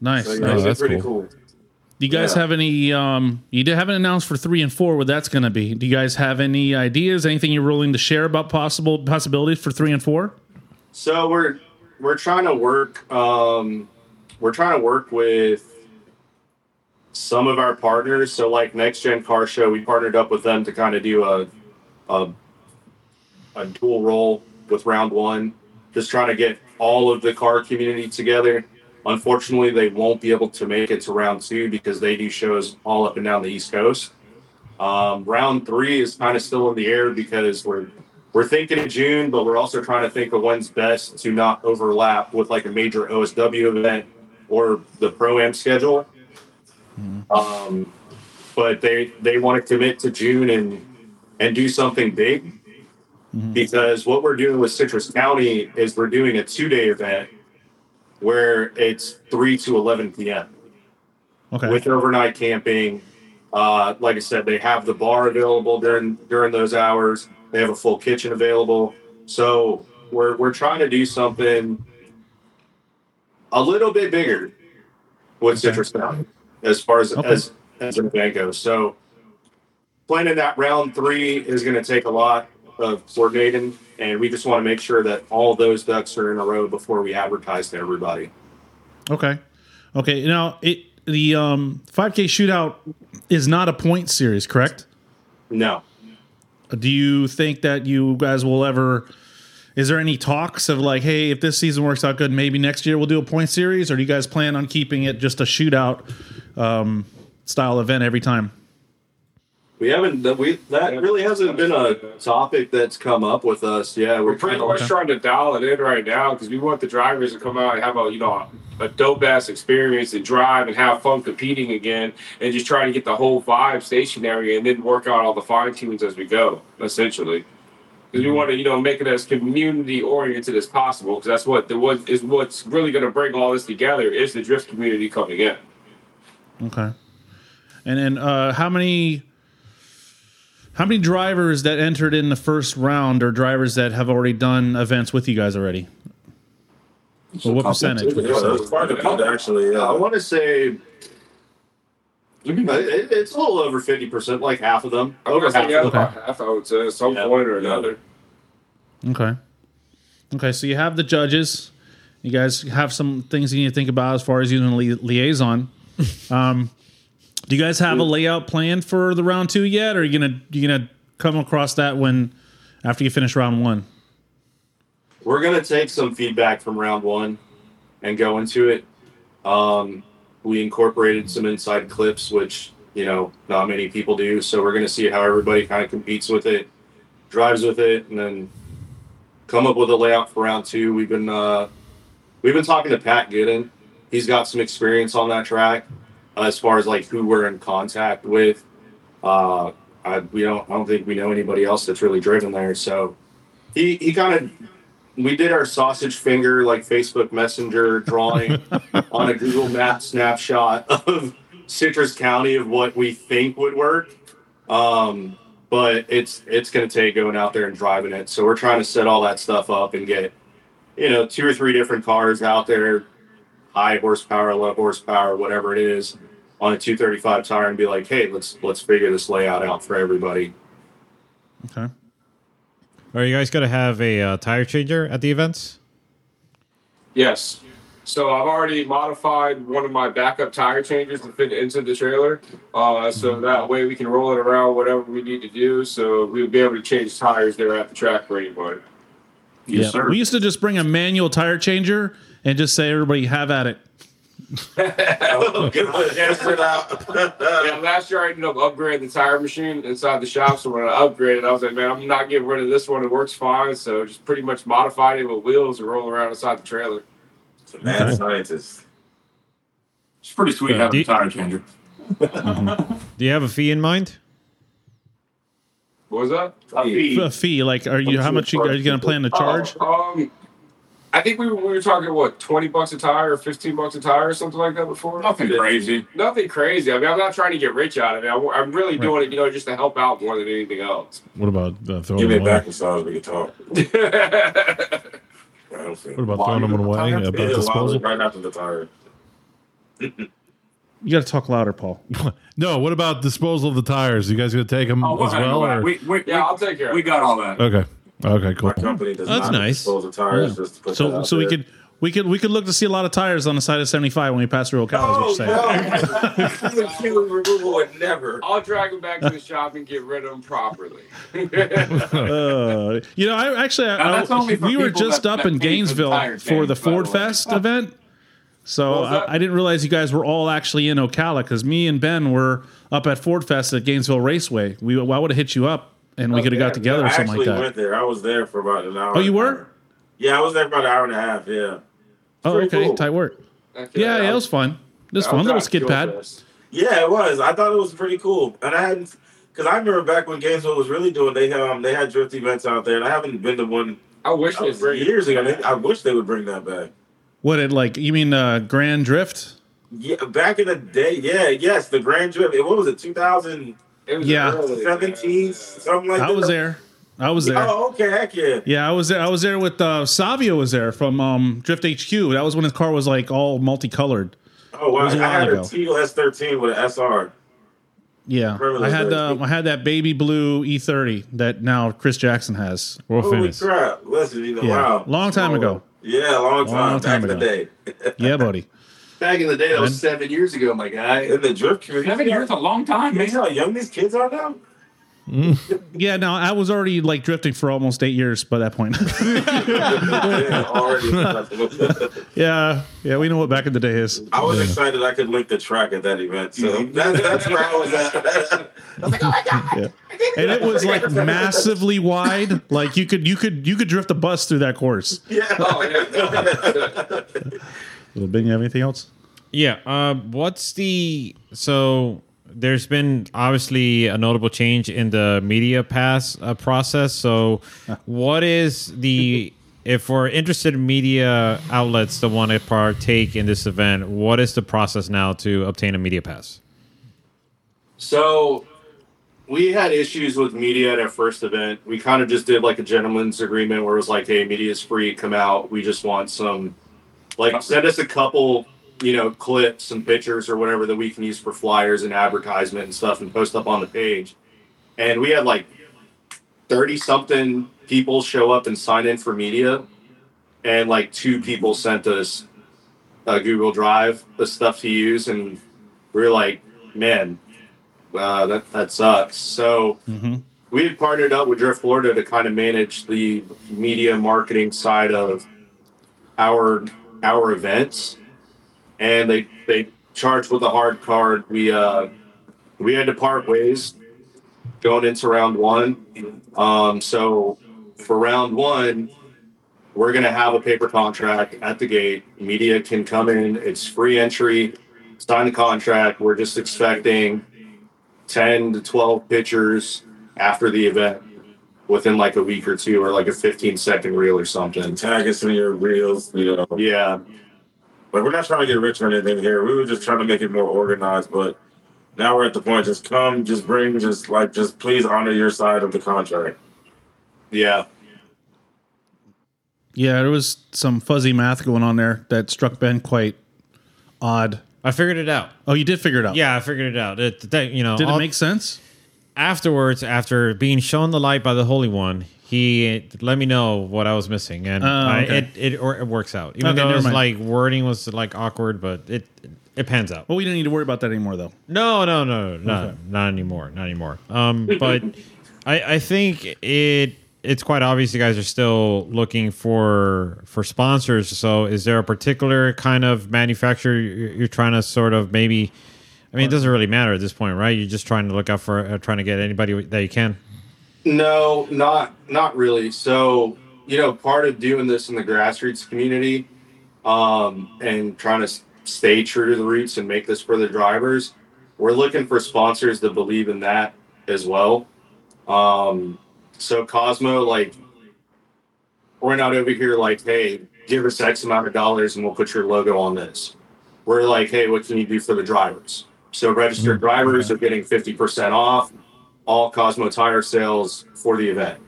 Nice. So, yeah, Oh, it's that's pretty cool. cool. Do you guys Yeah. have any? Um, you haven't announced for three and four what that's going to be. Do you guys have any ideas? Anything you're willing to share about possible possibilities for three and four? So we're we're trying to work um we're trying to work with some of our partners. So like Next Gen Car Show, we partnered up with them to kind of do a a a dual role with round one, just trying to get all of the car community together. Unfortunately, they won't be able to make it to round two because they do shows all up and down the East Coast. Um, round three is kind of still in the air because we're we're thinking of June, but we're also trying to think of when's best to not overlap with like a major OSW event or the pro am schedule. Um, but they they want to commit to June and and do something big because what we're doing with Citrus County is we're doing a two day event where it's three to eleven p.m Okay. with overnight camping. Uh, like I said, they have the bar available during during those hours. They have a full kitchen available. So we're we're trying to do something a little bit bigger with Citrus Mountain as far as Okay. as as an event goes. So planning that round three is going to take a lot of coordinating, and we just want to make sure that all those ducks are in a row before we advertise to everybody. Okay. Okay. Now it the um 5K shootout is not a point series, correct? No. Do you think that you guys will ever? Is there any talks of like, hey, if this season works out good, maybe next year we'll do a point series, or do you guys plan on keeping it just a shootout um, style event every time? We haven't. that- We that really hasn't been a topic that's come up with us. Yeah, we're We're pretty trying. much Okay. trying to dial it in right now because we want the drivers to come out and have a you know a dope ass experience and drive and have fun competing again and just try to get the whole vibe stationary and then work out all the fine tunes as we go essentially. Because we want to, you know, make it as community oriented as possible. Because that's what the what is what's really going to bring all this together is the drift community coming in. Okay. And then uh, how many how many drivers that entered in the first round are drivers that have already done events with you guys already? Well, what percentage? would you Yeah, say? that's quite a bit actually. I want to say it's a little over fifty percent, like half of them. Over say half yeah, of them. half I would say at some Yeah. point or another. Okay. Okay, so you have the judges. You guys have some things you need to think about as far as using li- liaison. Um, do you guys have a layout plan for the round two yet, or are you gonna you gonna come across that when after you finish round one? We're gonna take some feedback from round one and go into it. Um, we incorporated some inside clips, which you know not many people do. So we're gonna see how everybody kind of competes with it, drives with it, and then come up with a layout for round two. We've been uh, we've been talking to Pat Gooden. He's got some experience on that track as far as like who we're in contact with. Uh, I, we don't. I don't think we know anybody else that's really driven there. So he he kind of we did our sausage finger like Facebook Messenger drawing on a Google Map snapshot of Citrus County of what we think would work. Um, but it's it's going to take going out there and driving it. So we're trying to set all that stuff up and get you know two or three different cars out there, high horsepower, low horsepower, whatever it is, on a 235 tire and be like, hey, let's let's figure this layout out for everybody. Okay. Are you guys going to have a uh, tire changer at the events? Yes. So I've already modified one of my backup tire changers to fit into the trailer. Uh, so that way we can roll it around whatever we need to do. So we'll be able to change tires there at the track for anybody. Yes, sir. We used to just bring a manual tire changer and just say, everybody have at it. Get my answer out. Yeah, last year I ended up upgrading the tire machine inside the shop. So when I upgraded, I was like, man, I'm not getting rid of this one. It works fine. So just pretty much modified it with wheels and roll around inside the trailer. It's a mad scientist. It's pretty sweet having Do- a tire changer. Do you have a fee in mind? What was that? A fee. A fee, like, are you how much you, are you going to plan to charge? Oh, um, I think we were, we were talking what twenty bucks a tire or fifteen bucks a tire or something like that before. Nothing crazy. Nothing crazy. I mean, I'm not trying to get rich out of it. I'm, I'm really doing it, you know, just to help out more than anything else. What about uh, throwing Give me a them away? back massage. We can talk. I don't think. What about throwing them away? Tire? About Yeah, disposal? right after the tire. You got to talk louder, Paul. No. What about disposal of the tires? You guys gonna take them Oh, as well? Or? we, we, yeah, we, I'll take care. of we got all that. Okay. Okay. Cool. My company does That's not nice. dispose of tires. Just to put that So out so we could we could we could look to see a lot of tires on the side of 75 when we pass through Ocala. Oh is what you're saying. no! Human removal would never. I'll drag them back to the shop and get rid of them properly. Uh, you know, I actually, I, Now, that's only for we were just that- up that in Gainesville tire for the Ford the. Fest event. So What was that? I, I didn't realize you guys were all actually in Ocala because me and Ben were up at Ford Fest at Gainesville Raceway. We I would have hit you up and we Oh, could have got together I or something actually like that. went there. I was there for about an hour. Oh, you and a were? half. Yeah, I was there for about an hour and a half. Yeah. Oh, okay, cool. tight work. Okay, Yeah, yeah, it was fun. It was I'll fun little skid pad. Fest. Yeah, it was. I thought it was pretty cool, and I hadn't because I remember back when Gainesville was really doing. They um they had drift events out there, and I haven't been to one I wish they'd bring years ago. They- I wish they would bring that back. What it like? You mean uh, Grand Drift? Yeah, back in the day. Yeah, yes, the Grand Drift. What was it? 2017, It was Yeah. early, something like that. I was there. I was there. Oh, okay, heck yeah. Yeah, I was there. I was there with uh, Savio. Was there from um, Drift HQ? That was when his car was like all multicolored. Oh, wow. It was a I had while a ago. Teal S13 with an SR. Yeah, Remember I had days? the I had that baby blue E30 that now Chris Jackson has. World Holy famous. crap! Listen, you know, Yeah. wow, Long time Small ago. world. Yeah, long time. Long time back in the day. Yeah, buddy. Back in the day, that was seven years ago, my guy. In the drift community. Seven years, a long time, You man. see how young these kids are now? Mm. Yeah, no, I was already like drifting for almost eight years by that point. yeah, already. yeah, yeah, we know what back in the day is. I was excited I could link the track at that event. So that, that's where I was at. I was like, oh my God. And it was like massively wide. Like you could you could you could drift a bus through that course. Yeah. Oh, yeah. Little Ben, you have anything else? Yeah. Uh, what's the so? There's been obviously a notable change in the media pass uh, process. So, what is the if we're interested in media outlets that want to partake in this event? What is the process now to obtain a media pass? So we had issues with media at our first event. We kind of just did like a gentleman's agreement where it was like, hey, media's free, come out. We just want some, like, send us a couple, you know, clips and pictures or whatever that we can use for flyers and advertisement and stuff and post up on the page. And we had like 30 something people show up and sign in for media. And like two people sent us a Google Drive, the stuff to use. And we are like, man, uh, that that sucks. So Mm-hmm. we had partnered up with Drift Florida to kind of manage the media marketing side of our our events, and they they charged with a hard card. We uh we had to part ways going into round one. Um, so for round one, we're gonna have a paper contract at the gate. Media can come in. It's free entry. Sign the contract. We're just expecting 10 to 12 pictures after the event within like a week or two or like a 15 second reel or something. Tag us in your reels, you know. Yeah. But we're not trying to get rich or anything here. We were just trying to make it more organized. But now we're at the point just come, just bring, just like, just please honor your side of the contract. Yeah. Yeah, there was some fuzzy math going on there that struck Ben quite odd. I figured it out. Oh, you did figure it out. Yeah, I figured it out. It, that, you know, Did it all- make sense? Afterwards, after being shown the light by the Holy One, he let me know what I was missing, and Oh, I, it, it or it works out. Even Okay, though never like wording was like awkward, but it it pans out. Well, we didn't need to worry about that anymore, though. No, no, no, no, Okay. not anymore, not anymore. Um, but I, I think it it's quite obvious you guys are still looking for for sponsors. So, is there a particular kind of manufacturer you're, you're trying to sort of maybe? I mean, it doesn't really matter at this point, right? You're just trying to look out for uh, trying to get anybody that you can. No, not not really. So, you know, part of doing this in the grassroots community um, and trying to stay true to the roots and make this for the drivers, we're looking for sponsors that believe in that as well. Um, so Cosmo, like, we're not over here like, hey, give us X amount of dollars and we'll put your logo on this. We're like, hey, what can you do for the drivers? So registered drivers are getting 50% off all Cosmo tire sales for the event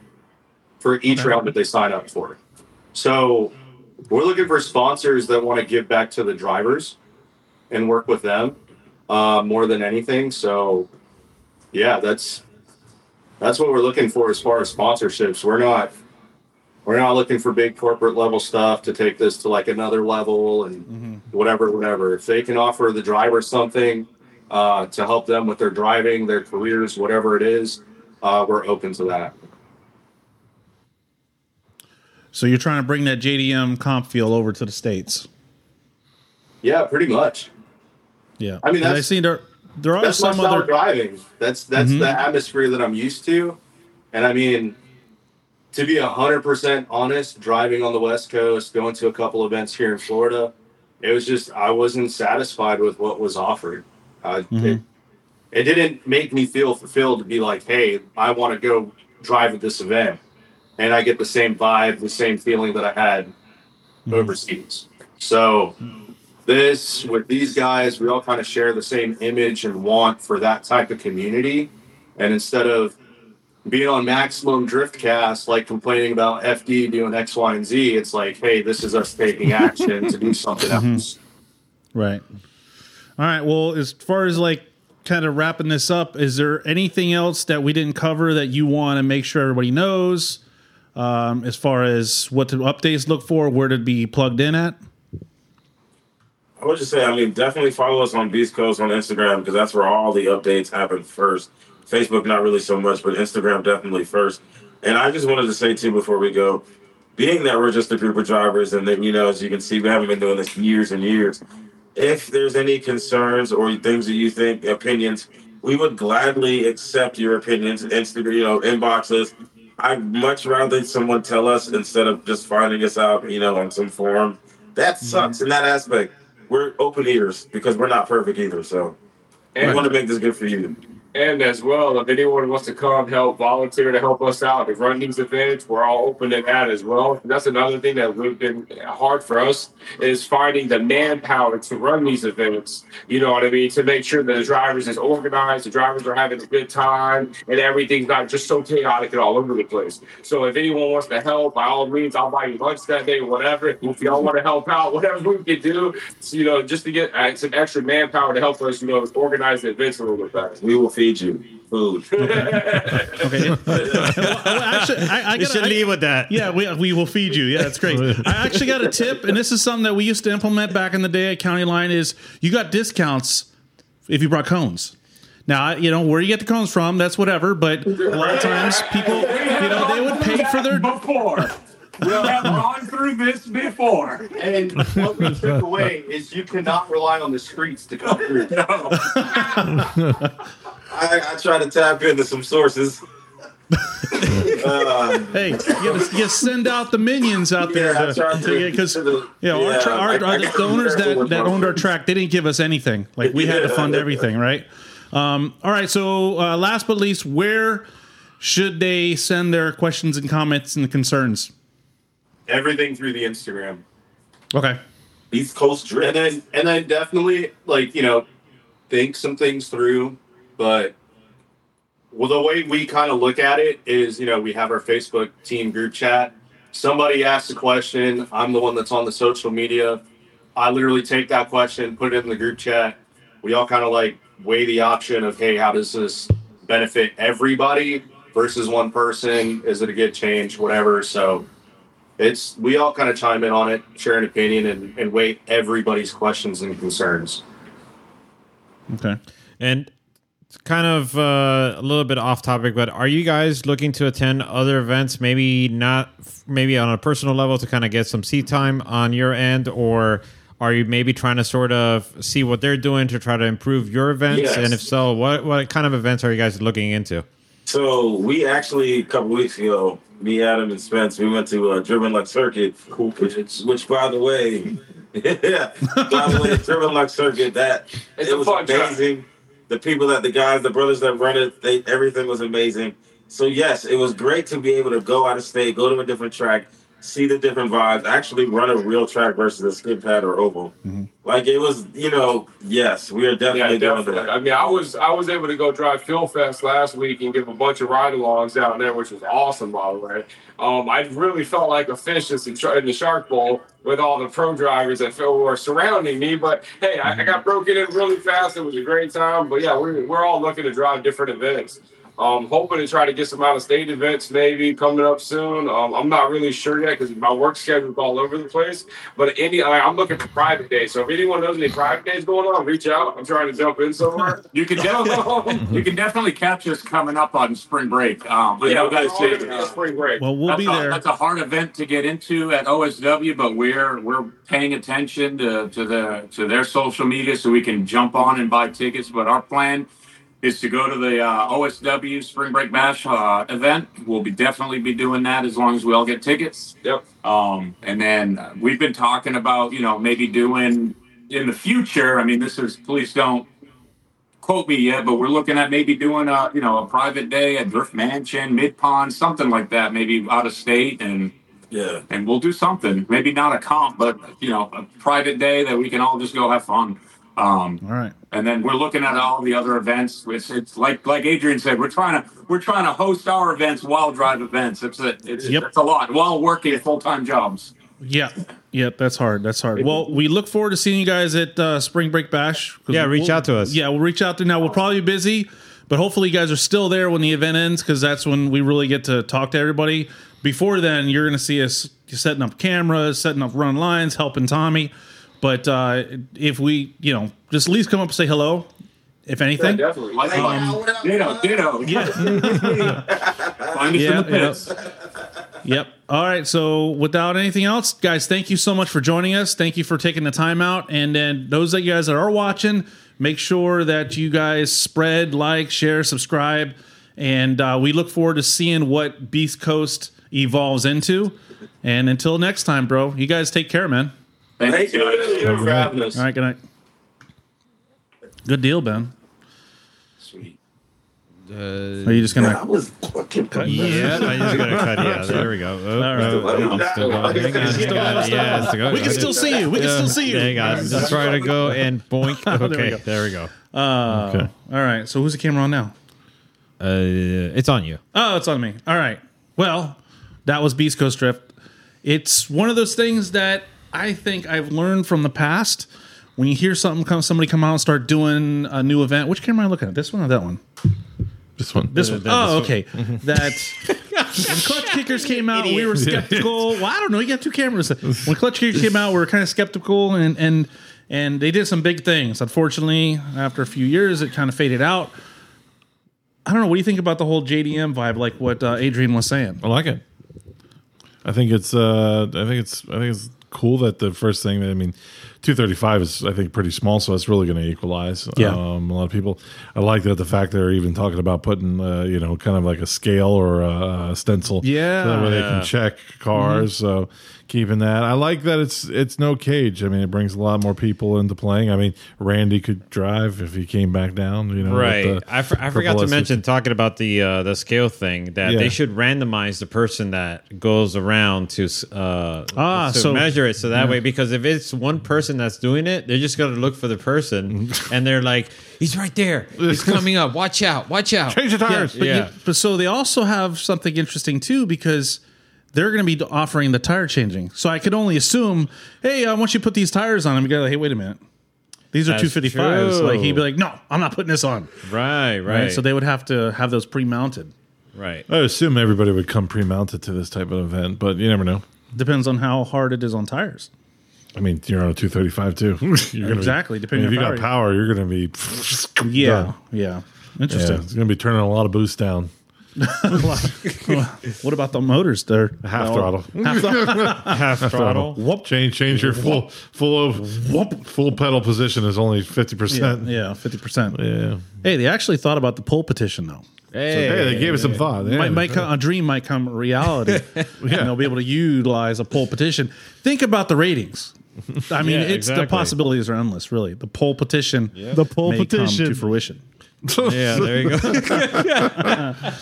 for each round that they sign up for. So we're looking for sponsors that want to give back to the drivers and work with them uh, more than anything. So yeah, that's that's what we're looking for as far as sponsorships. We're not we're not looking for big corporate level stuff to take this to like another level and whatever, whatever. If they can offer the driver something uh, to help them with their driving, their careers, whatever it is, uh, we're open to that. So you're trying to bring that JDM comp feel over to the states. Yeah, pretty much. Yeah, I mean, 'Cause I that's- see there there are That's some other driving. That's that's Mhm. the atmosphere that I'm used to. And I mean, to be hundred percent honest, driving on the West Coast, going to a couple events here in Florida, it was just I wasn't satisfied with what was offered. Uh, it, Mhm. it didn't make me feel fulfilled to be like, hey, I want to go drive at this event, and I get the same vibe, the same feeling that I had overseas. So this with these guys, we all kind of share the same image and want for that type of community. And instead of being on maximum drift cast, like complaining about FD doing X, Y, and Z, it's like, hey, this is us taking action to do something else. Right. All right. Well, as far as like kind of wrapping this up, is there anything else that we didn't cover that you want to make sure everybody knows? Um, as far as what the updates look for, where to be plugged in at? I would just say, I mean, definitely follow us on Beast Coast on Instagram because that's where all the updates happen first. Facebook, not really so much, but Instagram definitely first. And I just wanted to say too before we go, being that we're just a group of drivers, and that you know, as you can see, we haven't been doing this years and years. If there's any concerns or things that you think, opinions, we would gladly accept your opinions. Instagram, you know, inboxes. I'd much rather someone tell us instead of just finding us out, you know, on some forum. That mm-hmm. sucks in that aspect. We're open ears because we're not perfect either. So we And, want to make this good for you. And as well, if anyone wants to come help volunteer to help us out to run these events, we're all open to that as well. That's another thing that we've been hard for us is finding the manpower to run these events. You know what I mean? To make sure that the drivers is organized, the drivers are having a good time, and everything's not just so chaotic and all over the place. So if anyone wants to help, by all means, I'll buy you lunch that day, whatever. If y'all want to help out, whatever we can do, you know, just to get uh, some extra manpower to help us, you know, organize the events a little bit better. We will feed you food. Okay. well, actually, I, I gotta, should I- leave with that. Yeah, we, we will feed you. Yeah, that's great. I actually got a tip, and this is something that we used to implement back in the day at County Line. Is you got discounts if you brought cones. Now, you know where you get the cones from. That's whatever. But a lot of times, people, you know, they would pay for their. before. We have gone through this before. And what we took away is you cannot rely on the streets to come through. I, I try to tap into some sources. uh, Hey, you gotta, you send out the minions out there Yeah, to, because to the- you know our, yeah, tra- our, I- our- the owners that, that owned our track they didn't give us anything. Like we had to fund Yeah. everything, right? Um, all right. So uh, last but least, where should they send their questions and comments and concerns? Everything through the Instagram. Okay. Beast Coast and then and then definitely like you know think some things through but well the way we kind of look at it is you know we have our facebook team group chat. Somebody asks a question i'm the one that's on the social media. I literally take that question put it in the group chat. We all kind of like weigh the option of hey how does this benefit everybody versus one person? Is it a good change? Whatever. So it's we all kind of chime in on it, share an opinion, and, and weigh everybody's questions and concerns. Okay. And kind of uh, a little bit off topic, but are you guys looking to attend other events? Maybe not, maybe on a personal level to kind of get some seat time on your end, or are you maybe trying to sort of see what they're doing to try to improve your events? Yes. And if so, what what kind of events are you guys looking into? So we actually a couple weeks ago, me, Adam, and Spence, we went to uh, Driven Luck Circuit, which, which by the way, yeah, by the way, Driven Luck Circuit, that It's it was fun track. The people that the guys, the brothers that run it, they everything was amazing. So yes, it was great to be able to go out of state, go to a different track, see the different vibes, actually run a real track versus a skid pad or oval. Like it was, you know, yes, we are Yeah, definitely doing definitely. that. I mean, I was I was able to go drive Phil Fest last week and give a bunch of ride-alongs down there, which was awesome, by the way. Um, I really felt like a fish just in, in the Shark Bowl with all the pro drivers that Phil were surrounding me. But hey, I, I got broken in really fast. It was a great time. But yeah, we're, we're all looking to drive different events. Um, hoping to try to get some out of state events maybe coming up soon. Um, I'm not really sure yet because my work schedule is all over the place. But any, I, I'm looking for private days. So if anyone knows any private days going on, reach out. I'm trying to jump in somewhere. You can definitely you can definitely catch us coming up on spring break. Um, I know guys say Yeah, spring break. Well, we'll that's, be a, there. that's a hard event to get into at OSW, but we're we're paying attention to, to the to their social media so we can jump on and buy tickets. But our plan is to go to the uh, OSW Spring Break Bash uh, event. We'll be definitely be doing that as long as we all get tickets. Yep. Um, and then uh, we've been talking about, you know, maybe doing in the future. I mean, this is please don't quote me yet, but we're looking at maybe doing a, you know, a private day at Drift Mansion, Mid Pond, something like that, maybe out of state, and Yeah. and we'll do something. Maybe not a comp, but you know, a private day that we can all just go have fun. Um, All right. and then we're looking at all the other events. It's, it's like like Adrian said, we're trying to we're trying to host our events while drive events. It's a it's, Yep. it's a lot while working full time jobs. Yeah. Yep, that's hard. That's hard. Well, we look forward to seeing you guys at uh, Spring Break Bash. Yeah, reach we'll- out to us. Yeah, we'll reach out to now. We'll probably be busy, but hopefully you guys are still there when the event ends because that's when we really get to talk to everybody. Before then, you're going to see us setting up cameras, setting up run lines, helping Tommy. But uh, if we, you know, just at least come up and say hello, if Yeah, anything. definitely. Like, ditto, ditto. Yeah. Find us Yeah, in the pits. Yep. All right. So, without anything else, guys, thank you so much for joining us. Thank you for taking the time out. And then, those of you guys that are watching, make sure that you guys spread, like, share, subscribe. And uh, we look forward to seeing what Beast Coast evolves into. And until next time, bro, you guys take care, man. Thank you Thank you for having us. All right. Good night. Good deal, Ben. Sweet. Are you just going I to. was fucking Yeah, I just gotta cut. Yeah, there we go. Oh, All right. oh, oh, I'm still going. Hang on, hang on. Yeah, it's still We can still see you. We can still see you. Hang on. Just try to go and boink. Okay, go. there we go. Uh, Okay. All right. So, who's the camera on now? Uh, it's on you. Oh, it's on me. All right. Well, that was Beast Coast Drift. It's one of those things that I think I've learned from the past. When you hear something come, somebody come out and start doing a new event. Which camera am I looking at? This one or that one? This one. This one. that- Oh, this okay. that when Clutch Kickers came out, we were skeptical. Well, I don't know. You got two cameras. When Clutch Kickers came out, we were kind of skeptical, and and and they did some big things. Unfortunately, after a few years, it kind of faded out. I don't know. What do you think about the whole JDM vibe? Like what uh, Adrian was saying. I like it. I think it's uh I think it's I think it's cool that the first thing that I mean 235 is I think pretty small so that's really going to equalize Yeah. um, a lot of people I like that the fact they're even talking about putting uh, you know kind of like a scale or a, a stencil Yeah. so that way they can check cars so keeping that I like that it's it's no cage I mean it brings a lot more people into playing I mean Randy could drive if he came back down you know Right. I, for, I forgot to mention talking about the uh, the scale thing that Yeah. they should randomize the person that goes around to uh, Ah, to so- measure it so that way because if it's one person that's doing it, they're just gonna look for the person and they're like, he's right there, he's coming up, watch out, watch out, Change the tires. But, Yeah. you- but so they also have something interesting too because they're going to be offering the tire changing. So I could only assume, hey, I want you to put these tires on. And we go, hey, wait a minute. These are That's 255s. true. Like he'd be like, no, I'm not putting this on. Right, right, Right. So they would have to have those pre-mounted. right. I assume everybody would come pre-mounted to this type of event but you never know Depends on how hard it is on tires. I mean, you're on a 235 too. you're gonna Exactly, Be, depending if you on got power. power, you're going to be. Yeah. done. Yeah. Yeah, Interesting. it's going to be turning a lot of boost down. What about the motors there? Half throttle. Half throttle. Half throttle. Whoop. Change change your full full of whoop, full pedal position is only 50%. yeah, 50%. Yeah. Hey, they actually thought about the pole petition though. Hey, they gave it some thought. Yeah. might, might come, a dream might come reality. And they'll be able to utilize a pole petition. Think about the ratings. I mean, Yeah, it's the possibilities are endless. Really, the pole petition, The pole may come petition. to fruition. Yeah, there you go.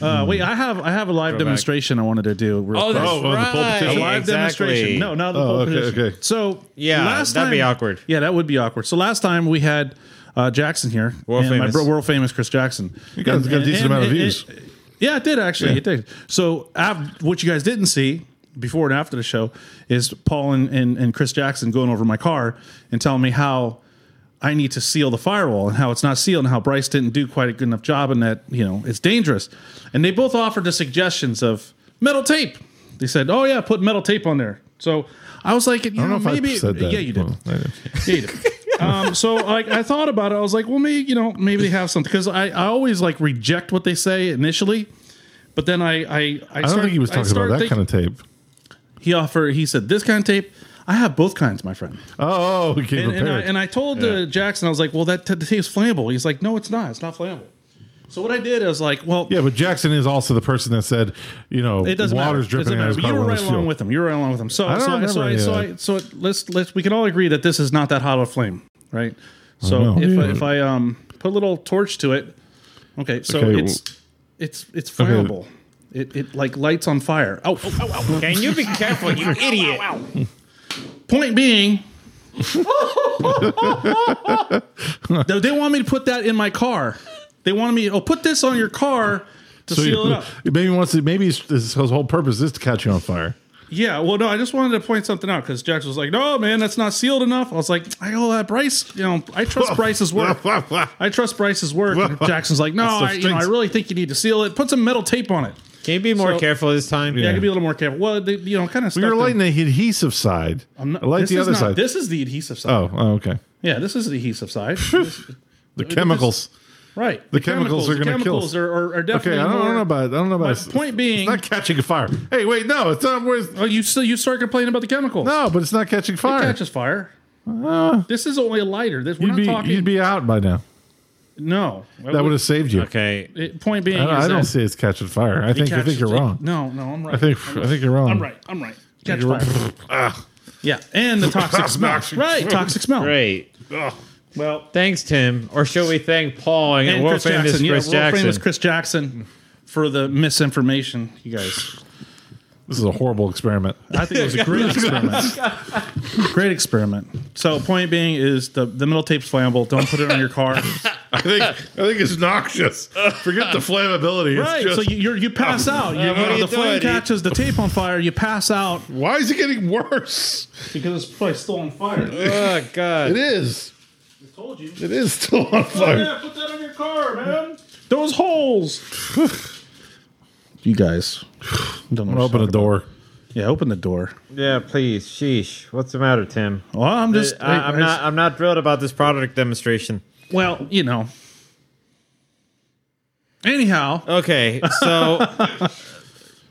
Uh, wait, I have I have a live demonstration I wanted to do. Real Oh, quick. that's Oh, oh, the pole petition. a live exactly. demonstration. No, not the Oh, pole okay, petition. okay. So Yeah, last that'd be awkward. Yeah, that would be awkward. So last time we had uh, Jackson here, World and my famous. bro, world famous Chris Jackson. You guys And- got a decent and- amount of and- views. and- yeah, it did actually. It did. So av- what you guys didn't see before and after the show is Paul and, and, and Chris Jackson going over my car and telling me how I need to seal the firewall and how it's not sealed and how Bryce didn't do quite a good enough job and that, you know, it's dangerous. And they both offered the suggestions of metal tape. They said, oh, yeah, put metal tape on there. So I was like, you I don't know, if maybe. I said that. Yeah, you did. Well, did. Yeah, you did. um, so like I thought about it. I was like, well, maybe you know, maybe they have something because I, I always like reject what they say initially, but then I I I, I don't think he was talking about that kind of tape. He offered. He said this kind of tape. I have both kinds, my friend. Oh, we came And, and, I, and I told uh, Jackson, I was like, well, that t- the tape's flammable. He's like, no, it's not. It's not flammable. So what I did, I was like, well, yeah, but Jackson is also the person that said, you know, It doesn't water's matter. dripping Doesn't out of his car you were right along with him. You were right along with him. So, I don't so, so, I, so. I, so let's let's we can all agree that this is not that hot of a flame, right? So if I, if I um put a little torch to it, okay, so Okay, it's it's it's Okay. Flammable. It, it like lights on fire. Oh, oh, oh, oh. Can you be careful, you idiot? Point being, they they want me to put that in my car. They wanted me. Oh, put this on your car to So seal you- it up. maybe he wants to. Maybe his, his whole purpose is to catch you on fire. Yeah, well, no, I just wanted to point something out because Jackson was like, "No, man, that's not sealed enough." I was like, "I go, that Bryce, you know, I trust Bryce's work. I trust Bryce's work." And Jackson's like, "No, I, you know, I really think you need to seal it. Put some metal tape on it." Can you be more So- careful this time? Yeah, I can be a little more careful. Well, they, you know, kind of. We were lighting the adhesive side. I'm not, I like the other not- side. This is the adhesive side. oh, oh, okay. yeah, this is the adhesive side. This- The chemicals. right, The chemicals are gonna kill chemicals us. Are, are, are Okay. I don't, I don't know about. I don't know about. My point being- it's not catching fire. Hey, wait, no, it's not. Where's, Oh, you still you start complaining about the chemicals? no, but it's not catching fire. it catches fire. Uh, this is only a lighter. This we're You'd not be, talking. you'd be out by now. No, That would have saved you. Okay. It, point being, I don't, is I don't that see it's catching fire. I think I think you're wrong. No, no, I'm right. I think I think you're wrong. I'm right. I'm right. Catch You're fire. right. Ah. Yeah, and the toxic smell. Right, toxic smell. Great. Well, Thanks, Tim. Or shall we thank Paul and, and world Chris famous Jackson. Yeah, Chris world Jackson? famous Chris Jackson for the misinformation. You guys, This is a horrible experiment. I think it was a great experiment. great experiment. So, point being is the the metal tape's flammable. Don't put it on your car. I think I think it's noxious. Forget the flammability. It's Right. just- so you you're, you pass out. You, what are you the flame doing? catches the tape on fire. You pass out why is it getting worse? because it's probably still on fire. oh God. It is. I told you. It is still on oh, fire. Yeah, put that on your car, man. Those holes. You guys. Don't know what Open the a door. about. Yeah, open the door. Yeah, please. Sheesh. What's the matter, Tim? Well, I'm uh, just. I, I'm I- I not. I'm not thrilled about this product demonstration. Well, you know. Anyhow, Okay, so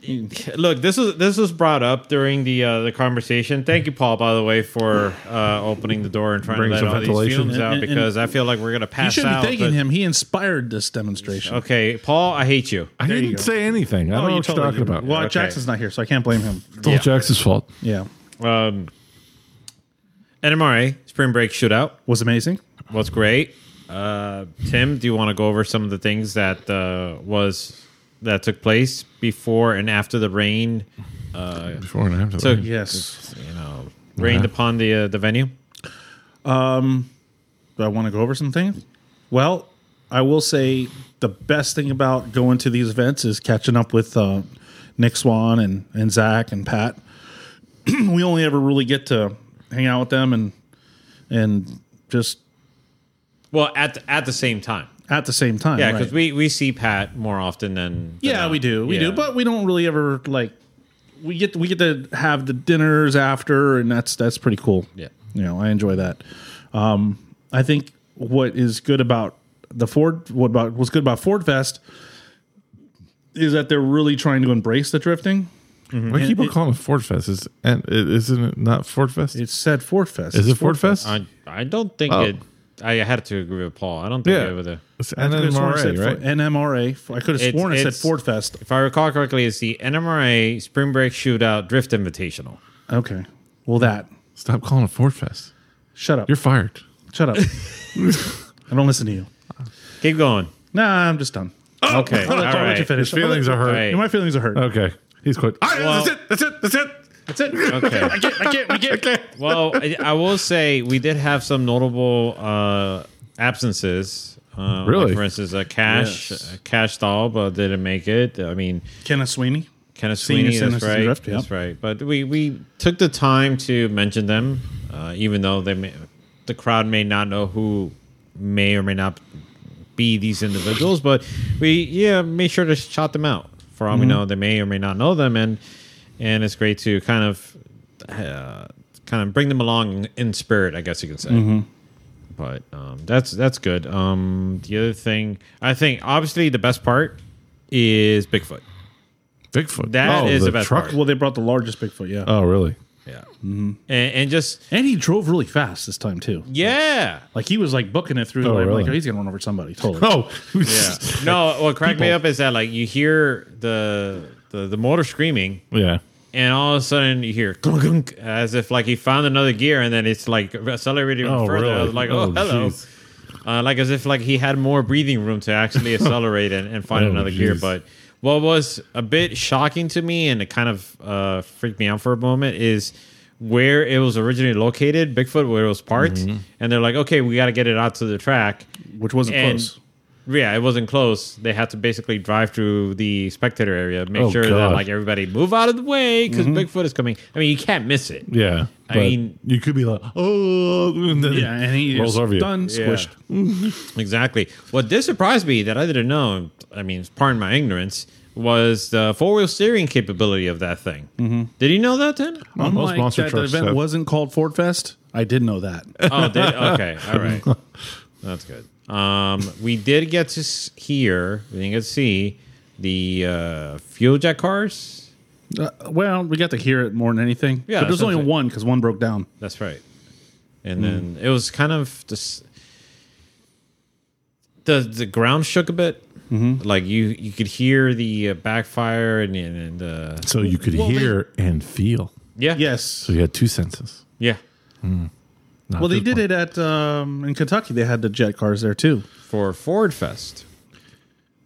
look, this is this was brought up during the uh, the conversation. Thank you, Paul, by the way, for uh, opening the door and trying Bring to let some all these fumes out And- and- because I feel like we're gonna pass you pass shouldn't out. be thanking but- him. He inspired this demonstration. Okay, Paul, I hate you. I you didn't go. say anything. I don't know what you're totally talking did. about. Well, Okay. Jackson's not here, so I can't blame him. it's all Jackson's fault. Yeah, Um, NMRA Spring Break Shootout was amazing. was great. Uh, Tim, do you want to go over some of the things that uh, was that took place before and after the rain? Uh, Before and after. took that. Yes. you know rained upon the uh, the venue. Um, Do I want to go over some things? Well, I will say the best thing about going to these events is catching up with uh, Nick Swan and, and Zach and Pat. we only ever really get to hang out with them and and just Well, at the, at the same time. At the same time. Yeah, right. because we, we see Pat more often than, than yeah, not. we do, we Yeah. do, but we don't really ever like we get we get to have the dinners after, and that's that's pretty cool. Yeah. you know, I enjoy that. Um, I think what is good about the Ford, what about what's good about Ford Fest is that they're really trying to embrace the drifting. Why do people call it Ford Fest? Is and it- isn't it not Ford Fest? It's said Ford Fest. Is It's it Ford Fest? I I don't think Oh. it. I had to agree with Paul. I don't think Yeah. they the. I could've sworn NMRA, right? Fo- NMRA. I could have It's- sworn it said Ford Fest. If I recall correctly, it's the NMRA Spring Break Shootout Drift Invitational. Okay. Well, that. Stop calling it Ford Fest. Shut up. You're fired. Shut up. I don't listen to you. Keep going. Nah, I'm just done. Okay. I'll let, all I'll let you finish. His feelings are hurt. Right. My feelings are hurt. Okay. He's quit. All right, Well- that's it. That's it. That's it. That's it. Okay. I can't. I can't. I can't. Okay. well, I, I will say we did have some notable uh, absences. Uh, like, Really? for instance, a Cash, Yes. a Cash Staub uh, didn't make it. I mean, Kenneth Sweeney. Kenneth Senior Sweeney, that's right. Drift, yeah. That's right. But we, we took the time to mention them, uh, even though they may, the crowd may not know who may or may not be these individuals. But we, yeah, made sure to shout them out. For all we know, they may or may not know them, and and it's great to kind of uh, kind of bring them along in spirit, I guess you could say. But um, that's that's good. Um, the other thing, I think, obviously, the best part is Bigfoot. Bigfoot. That oh, is the best truck. part. Well, they brought the largest Bigfoot. Yeah. Oh, really? Yeah, and, and just and he drove really fast this time too. yeah, Like he was like booking it through. Oh, like, really? like, oh, he's gonna run over somebody. Totally. Oh, yeah. No, what cracked me up is that like you hear the the the motor screaming, yeah. and all of a sudden you hear clunk, clunk, as if like he found another gear, and then it's like accelerating Oh, further. I really? was like, oh, Oh, hello. jeez. Uh, like as if like he had more breathing room to actually accelerate and, and find Oh, another gear. jeez. But what was a bit shocking to me and it kind of uh, freaked me out for a moment is where it was originally located, Bigfoot, where it was parked, Mm-hmm. and they're like, okay, we got to get it out to the track. Which wasn't And- close. Yeah, it wasn't close. They had to basically drive through the spectator area, make Oh, sure that God. Mm-hmm. like everybody move out of the way because Bigfoot is coming. I mean, you can't miss it. Yeah. I but mean- you could be like, oh, and then Yeah, and he rolls over you. done squished. Exactly. What did surprise me that I didn't know, I mean, pardon my ignorance, was the four wheel steering capability of that thing. Mm-hmm. Did you know that, then? Unlike monster that the trucks event have- wasn't called Ford Fest, I did know that. Oh, did, okay. All right. That's good. Um, we did get to hear, we didn't get to see the uh, fuel jet cars. Uh, well, we got to hear it more than anything. Yeah, but there's only one because one broke down. That's right. And then it was kind of just the the ground shook a bit. Mm-hmm. Like you you could hear the uh, backfire and and uh, So you could Well, they- hear and feel. yeah Yes. So you had two senses. yeah Not Well, they did one. it at um, in Kentucky. They had the jet cars there too. for Ford Fest.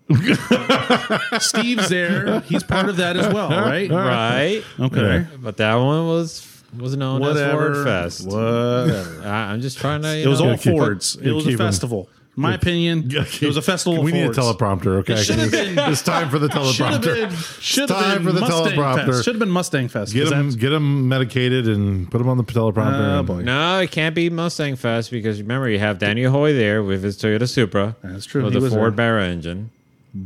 Steve's there. He's part of that as well, right? Right. Okay. But that one was was known as Whatever. Ford Fest. Whatever. I, I'm just trying to. You It was know, all keep it- Fords. It was a keep 'em- festival. In my opinion, it was a festival. We of need a Fords. teleprompter, okay? should have It's- been- It's time for the Should have teleprompter. been. Should time have been for the Mustang teleprompter. Fest. Should have been Mustang Fest. Get 'cause them, that's- get them medicated and put them on the teleprompter. Oh, and- boy. No, it can't be Mustang Fest because remember you have Daniel Hoy there with his Toyota Supra. That's true. With He the was Ford there. Barra engine.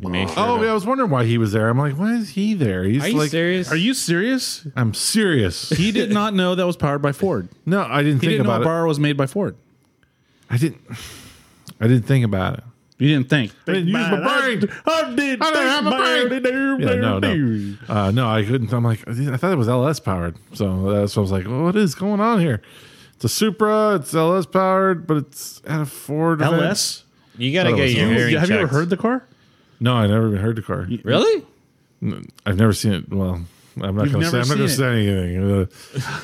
You make oh, sure Oh, to- yeah, I was wondering why he was there. I'm like, why is he there? He's Are you like, serious? Are you serious? I'm serious. He did not know that was powered by Ford. no, I didn't He think didn't know about it. Barra was made by Ford. I didn't. I didn't think about it. You didn't think. I didn't use my brain. I did. I didn't have my brain. Yeah, no, no, uh, no. I couldn't. I'm like, I thought it was LS powered. So that's what I was like, well, what is going on here? It's a Supra. It's LS powered, but it's at a Ford. event. LS. you got to Oh, get your it? hearing Have you ever heard the car? No, I never even heard the car. Really? I've never seen it. Well, I'm not going to say. never I'm not going to say anything.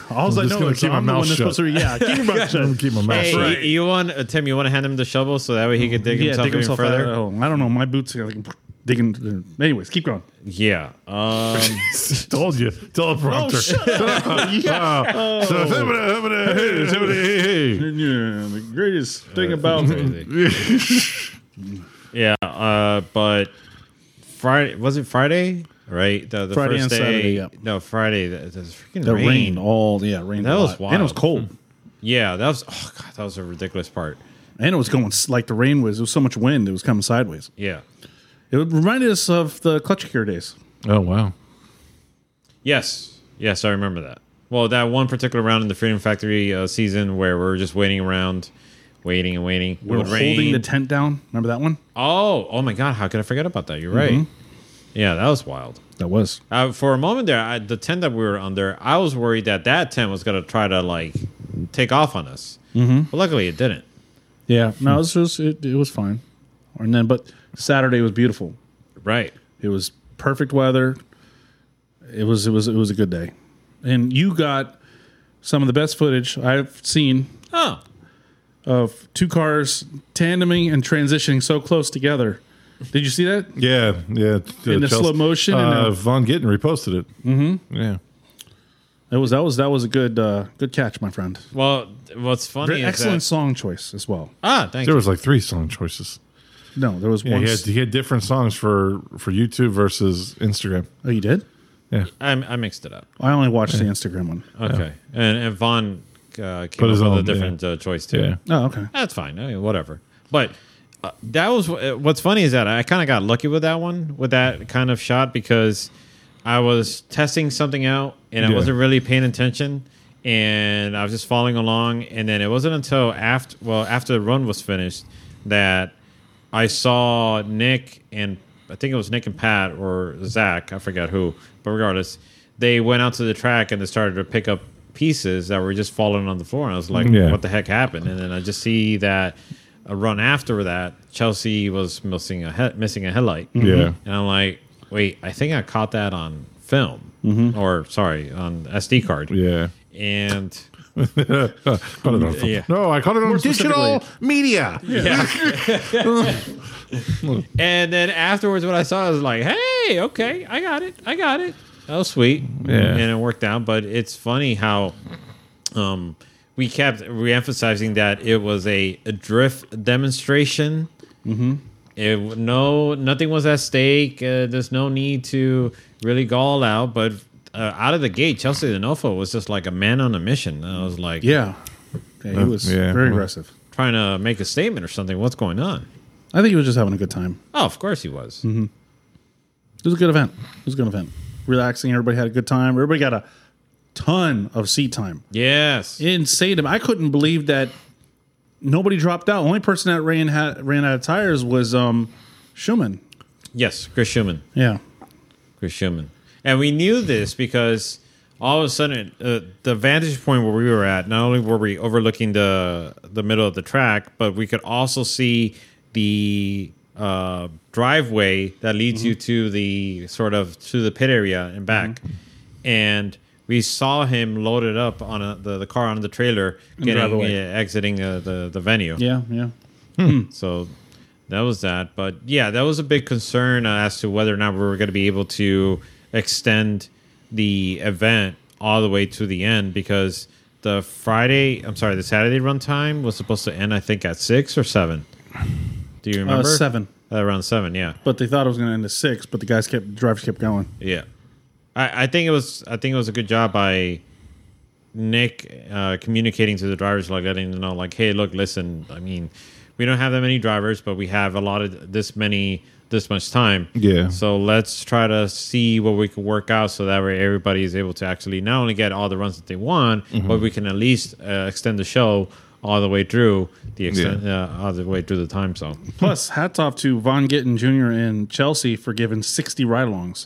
Uh, All I'm I just know gonna is keep my I'm the mouth one that's shut. supposed to. Yeah, keep your mouth I'm shut. gonna keep my mouth Hey, shut. you, you want uh, Tim? You want to hand him the shovel so that way he can dig Yeah, himself dig even himself further? out. Oh, I don't know. My boots are like digging. Anyways, keep going. Yeah. Um, Told you, teleprompter. Oh, shut up. yeah. Oh. So, somebody, somebody, hey, hey, hey. Yeah, the greatest thing about me. yeah. Uh, but Friday was it Friday? Right. The, the Friday first and day. Saturday, yeah. No, Friday. The, the freaking the rain. rain. All yeah, rain. That a was lot. and it was cold. Yeah, that was. Oh god, that was a ridiculous part. And it was going like the rain was. There was so much wind. It was coming sideways. Yeah. It reminded us of the clutch cure days. Oh wow. Yes. Yes, I remember that. Well, that one particular round in the Freedom Factory uh, season where we were just waiting around, waiting and waiting. We were It would rain. holding the tent down. Remember that one? Oh, oh my God! How could I forget about that? You're right. Yeah, that was wild. That was. Uh, for a moment there, I, the tent that we were under, I was worried that that tent was gonna try to like take off on us. Mm-hmm. But luckily, it didn't. Yeah, no, it was just, it, it was fine. And then, but Saturday was beautiful. Right. It was perfect weather. It was it was it was a good day, and you got some of the best footage I've seen Oh, of two cars tandeming and transitioning so close together. Did you see that? Yeah, yeah. In the slow motion and Uh, the- Vaughn Gittin reposted it. Mm-hmm. Yeah. That was that was that was a good uh, good catch, my friend. well, what's funny Very is excellent that, song choice as well. ah, thank There you. was like three song choices. No, there was Yeah, one. he had, he had different songs for for YouTube versus Instagram. oh, you did? Yeah, I, I mixed it up. I only watched the Instagram one. Okay, and and Vaughn uh, came Put up his with a own, different uh, choice too. yeah. Oh, okay. That's fine. I mean, whatever. But that was uh, what's funny is that I kind of got lucky with that one, with that kind of shot, because I was testing something out and I Yeah. wasn't really paying attention, and I was just following along. And then it wasn't until after, well, after the run was finished, that I saw Nick and I think it was Nick and Pat or Zach, I forget who, but regardless, they went out to the track and they started to pick up pieces that were just falling on the floor. And I was like, Yeah. what the heck happened? And then I just see that a run after that, Chelsea was missing a he- missing a headlight. Yeah. And I'm like, wait, I think I caught that on film, or sorry, on SD card. Yeah. And Caught it on film. Yeah. No, I caught it on digital specifically- media. and then afterwards, what I saw I was like, hey, okay, I got it, I got it. That was sweet, Yeah. and it worked out. But it's funny how um, we kept reemphasizing that it was a, a drift demonstration. Mm-hmm. It no nothing was at stake. Uh, there's no need to really go all out. But uh, out of the gate, Chelsea DeNofa was just like a man on a mission. I was like, Yeah. yeah he was yeah. very aggressive. trying to make a statement or something. What's going on? I think he was just having a good time. Oh, of course he was. It was a good event. It was a good event. Relaxing. Everybody had a good time. Everybody got a ton of seat time. Yes. Insane. I couldn't believe that nobody dropped out. The only person that ran had, ran out of tires was um, Schumann. Yes, Chris Schumann. Yeah. Chris Schumann. And we knew this because all of a sudden, uh, the vantage point where we were at, not only were we overlooking the the middle of the track, but we could also see the uh, driveway that leads you to the sort of to the pit area and back. And we saw him loaded up on a, the the car on the trailer, getting yeah, exiting uh, the the venue. Yeah. Yeah. So that was that. But yeah, that was a big concern uh, as to whether or not we were going to be able to extend the event all the way to the end because the Friday, I'm sorry, the Saturday run time was supposed to end, I think, at six or seven. Do you remember? seven. Uh, around seven, yeah. But they thought it was going to end at six, but the guys kept, the drivers kept going. Yeah, I, I think it was. I think it was a good job by Nick uh, communicating to the drivers, like letting them know, like, hey, look, listen. I mean, we don't have that many drivers, but we have a lot of this many, this much time. Yeah. So let's try to see what we can work out, so that way everybody is able to actually not only get all the runs that they want, but we can at least uh, extend the show all the way through the extent, uh, all the way through the time zone. Plus, hats off to Vaughn Gittin Jr. and Chelsea for giving 60 ride alongs.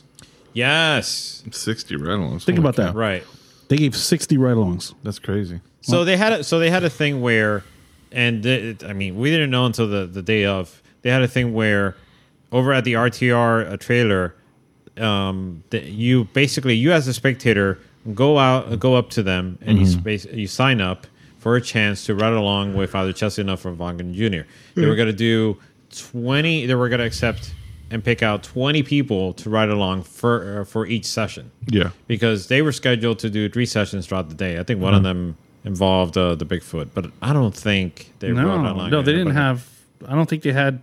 Yes, 60 ride alongs. Think about that. right. They gave 60 ride alongs. That's crazy. So they had a, so they had a thing where, and it, I mean, we didn't know until the, the day of. They had a thing where, over at the RTR uh, trailer, um, that you basically you as a spectator go out go up to them and you space, you sign up for a chance to ride along with either Chelsea Enough or Vaughn Jr. They were going to do twenty. They were going to accept and pick out twenty people to ride along for uh, for each session Yeah. because they were scheduled to do three sessions throughout the day. I think one of them involved uh, the Bigfoot, but I don't think they No, rode along. no, they didn't have. I don't think they had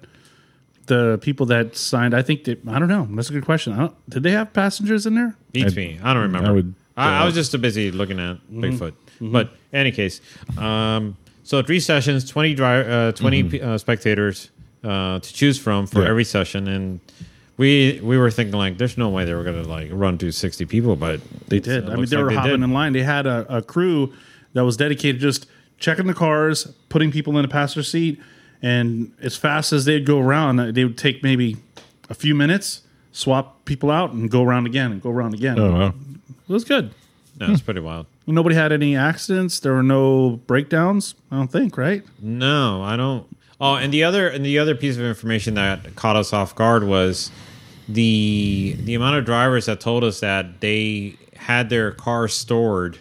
the people that signed. I think they. I don't know. That's a good question. I don't, did they have passengers in there? Beats me. I don't remember. I, I would, I, uh, was just too busy looking at Bigfoot. But any case, um, so three sessions, twenty dri- uh, 20 pe- uh, spectators uh, to choose from for Yeah. every session, and we we were thinking like, there's no way they were gonna like run through sixty people, but They did. I mean, they like were hopping did. in line. They had a, a crew that was dedicated just checking the cars, putting people in a passenger seat, and as fast as they'd go around, they would take maybe a few minutes, swap people out, and go around again and go around again. Oh, wow. It was good. No, it's pretty wild. Nobody had any accidents. There were no breakdowns. I don't think. Right? No, I don't. Oh, and the other and the other piece of information that caught us off guard was the the amount of drivers that told us that they had their car stored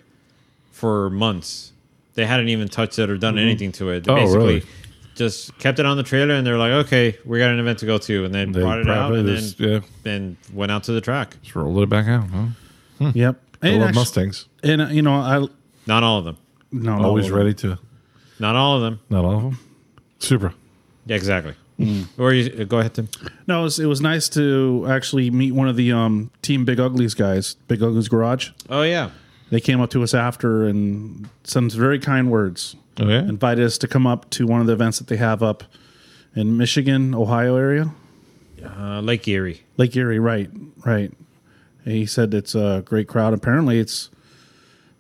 for months. They hadn't even touched it or done anything to it. They Oh, basically really? just kept it on the trailer and they're like, okay, we got an event to go to, and then They brought it out and just- then yeah, then went out to the track. just rolled it back out. Huh? Yep. I love actu- Mustangs. And uh, you know, I Not all of them. no, no Always ready to. Not all of them. Not all of them. Supra. Yeah, exactly. Mm. Or you go ahead, Tim. No, it was, it was nice to actually meet one of the um, Team Big Uglies guys, Big Uglies Garage. Oh yeah. They came up to us after and some very kind words. Oh yeah. Invited us to come up to one of the events that they have up in Michigan, Ohio area, Uh, Lake Erie. Lake Erie. Right, right. He said it's a great crowd. Apparently, it's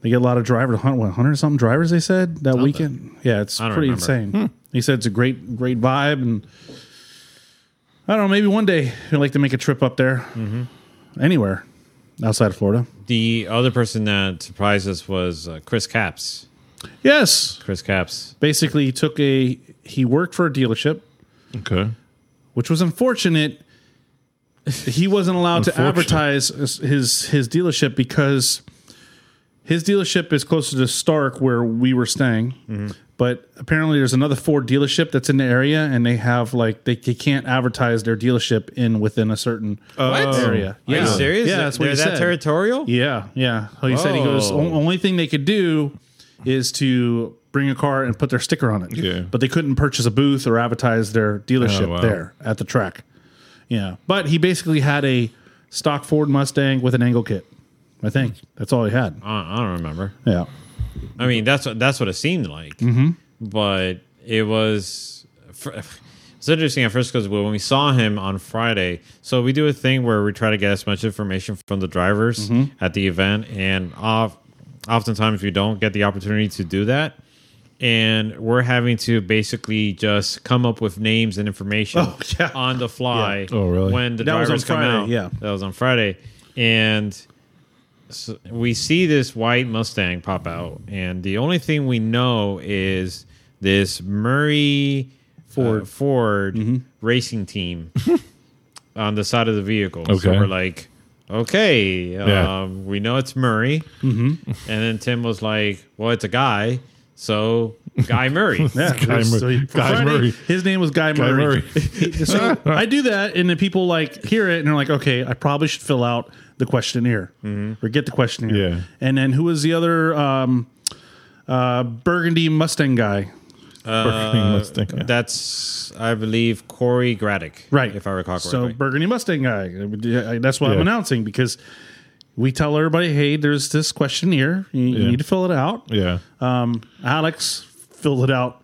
they get a lot of drivers. What, hundred something drivers? They said that weekend. Yeah, it's pretty remember. insane. He said it's a great, great vibe, and I don't know. Maybe one day I'd like to make a trip up there, Mm-hmm. anywhere outside of Florida. The other person that surprised us was uh, Chris Caps. Yes, Chris Caps. basically he took a he worked for a dealership Okay. which was unfortunate he wasn't allowed to advertise his his his dealership because his dealership is closer to Stark where we were staying. Mm-hmm. But apparently there's another Ford dealership that's in the area and they have like they, they can't advertise their dealership in within a certain area. Are you serious? Yeah, that's what They're he that said. territorial? Yeah, yeah. So he said he goes. Oh. Only thing they could do is to bring a car and put their sticker on it. Yeah. But they couldn't purchase a booth or advertise their dealership Oh, wow. there at the track. Yeah, but he basically had a stock Ford Mustang with an angle kit. I think that's all he had. I I don't remember. Yeah. I mean, that's what that's what it seemed like. Mm-hmm. But it was. It's interesting at first because when we saw him on Friday, so we do a thing where we try to get as much information from the drivers Mm-hmm. at the event, and off, oftentimes we don't get the opportunity to do that. And we're having to basically just come up with names and information Oh, yeah. on the fly. Yeah. Oh, really? When the That drivers come Friday, out, yeah. that was on Friday, and so we see this white Mustang pop out, and the only thing we know is this Murray Ford Ford Mm-hmm. racing team on the side of the vehicle. So we're like, okay, Yeah. um, we know it's Murray, mm-hmm. and then Tim was like, well, it's a guy, so Guy Murray. Yeah, Guy so Murray. he- Guy Friday, Murray. His name was Guy, Guy Murray. Murray. so I do that, and then people like hear it and they're like, "Okay, I probably should fill out the questionnaire or get the questionnaire." Yeah. And then who was the other um, uh, Burgundy Mustang guy? Burgundy Mustang, yeah. That's, I believe, Corey Graddick, Right. If I recall correctly. So. Burgundy Mustang guy. That's what I'm announcing because we tell everybody, "Hey, there's this questionnaire. You, you need to fill it out." Yeah. Um, Alex filled it out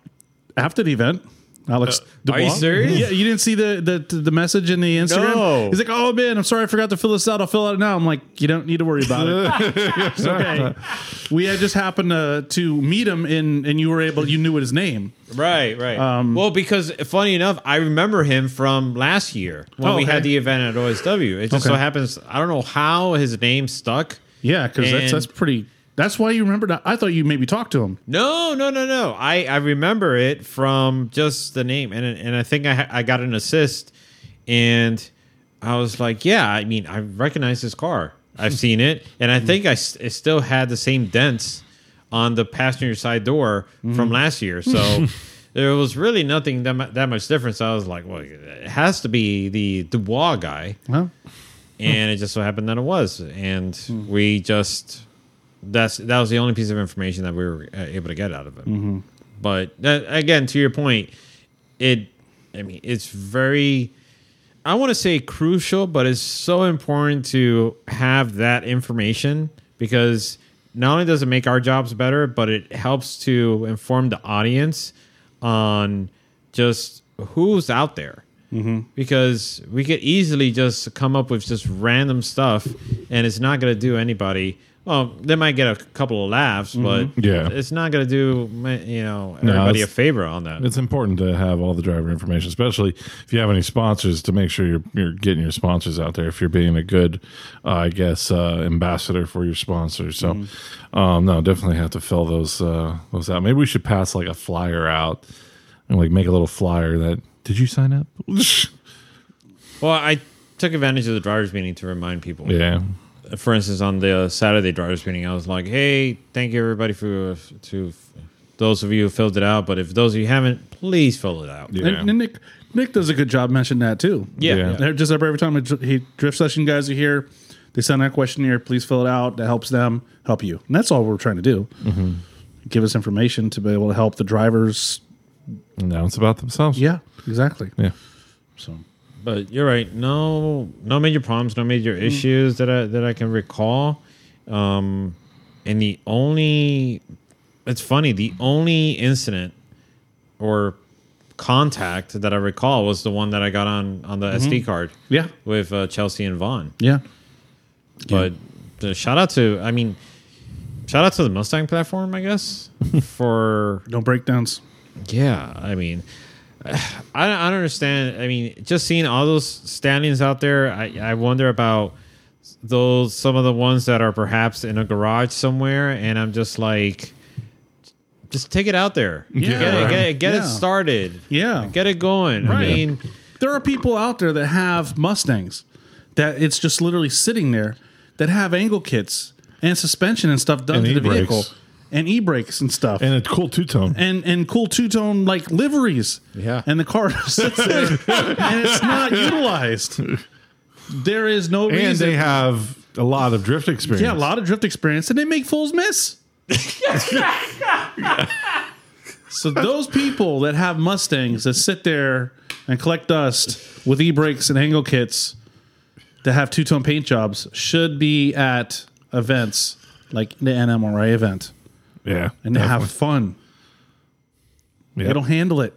after the event. Alex, are you serious? Yeah, you didn't see the, the the message in the Instagram. No. He's like, "Oh man, I'm sorry, I forgot to fill this out. I'll fill out it out now." I'm like, "You don't need to worry about it. it's okay." We had just happened to to meet him in, and you were able, you knew his name. Right, right. Um, well, because funny enough, I remember him from last year when Oh, we okay. had the event at OSW. It just Okay. so happens I don't know how his name stuck. Yeah, because that's that's pretty. That's why you remembered. that. I thought you maybe talked to him. No, no, no, no. I, I remember it from just the name, and and I think I I got an assist, and I was like, yeah, I mean, I recognize this car. I've seen it, and I think I s- still had the same dents on the passenger side door from mm-hmm. last year. So there was really nothing that mu- that much difference. I was like, well, it has to be the Dubois guy. Well, and it just so happened that it was and hmm. we just that's that was the only piece of information that we were uh, able to get out of it. But that, again to your point it i mean it's very i want to say crucial but it's so important to have that information because not only does it make our jobs better but it helps to inform the audience on just who's out there. Because we could easily just come up with just random stuff and it's not going to do anybody well, they might get a couple of laughs, but Yeah. it's not going to do you know everybody a it's- favor on that. It's important to have all the driver information, especially if you have any sponsors, to make sure you're you're getting your sponsors out there. If you're being a good, uh, I guess, uh, ambassador for your sponsors. So, um, no, definitely have to fill those uh, those out. Maybe we should pass like a flyer out and like make a little flyer that. Did you sign up? Well, I took advantage of the drivers meeting to remind people. yeah. For instance, on the Saturday drivers meeting, I was like, "Hey, thank you everybody for to those of you who filled it out, but if those of you haven't, please fill it out." Yeah. And, and Nick Nick does a good job mentioning that too. Yeah. Yeah. They're just every time a he drift session guys are here, they send out a questionnaire. Please fill it out. That helps them help you, and that's all we're trying to do. Mm-hmm. Give us information to be able to help the drivers. Announce about themselves. Yeah, exactly. Yeah. So But you're right. No, no major problems, no major issues that I that I can recall. Um, and the only, it's funny. The only incident or contact that I recall was the one that I got on on the SD card yeah, with uh, Chelsea and Vaughn. yeah, But the shout out to, I mean, shout out to the Mustang platform, I guess, for no breakdowns. yeah, I mean, I, I don't understand. I mean, just seeing all those standings out there, I, I wonder about those some of the ones that are perhaps in a garage somewhere, and I'm just like, just take it out there, Yeah. get, it, get, it, get Yeah. it started, Yeah. get it going. I mean, There are people out there that have Mustangs that it's just literally sitting there that have angle kits and suspension and stuff done And to the vehicle and e-brakes and stuff. And a cool two tone. and and cool two tone like liveries. Yeah. and the car sits there and it's not utilized. There is no And reason. they have a lot of drift experience. yeah, a lot of drift experience, and they make fools miss. so those people that have Mustangs that sit there and collect dust with e-brakes and angle kits that have two tone paint jobs should be at events like the NMRA event Yeah. and have fun. Yeah. It'll handle it.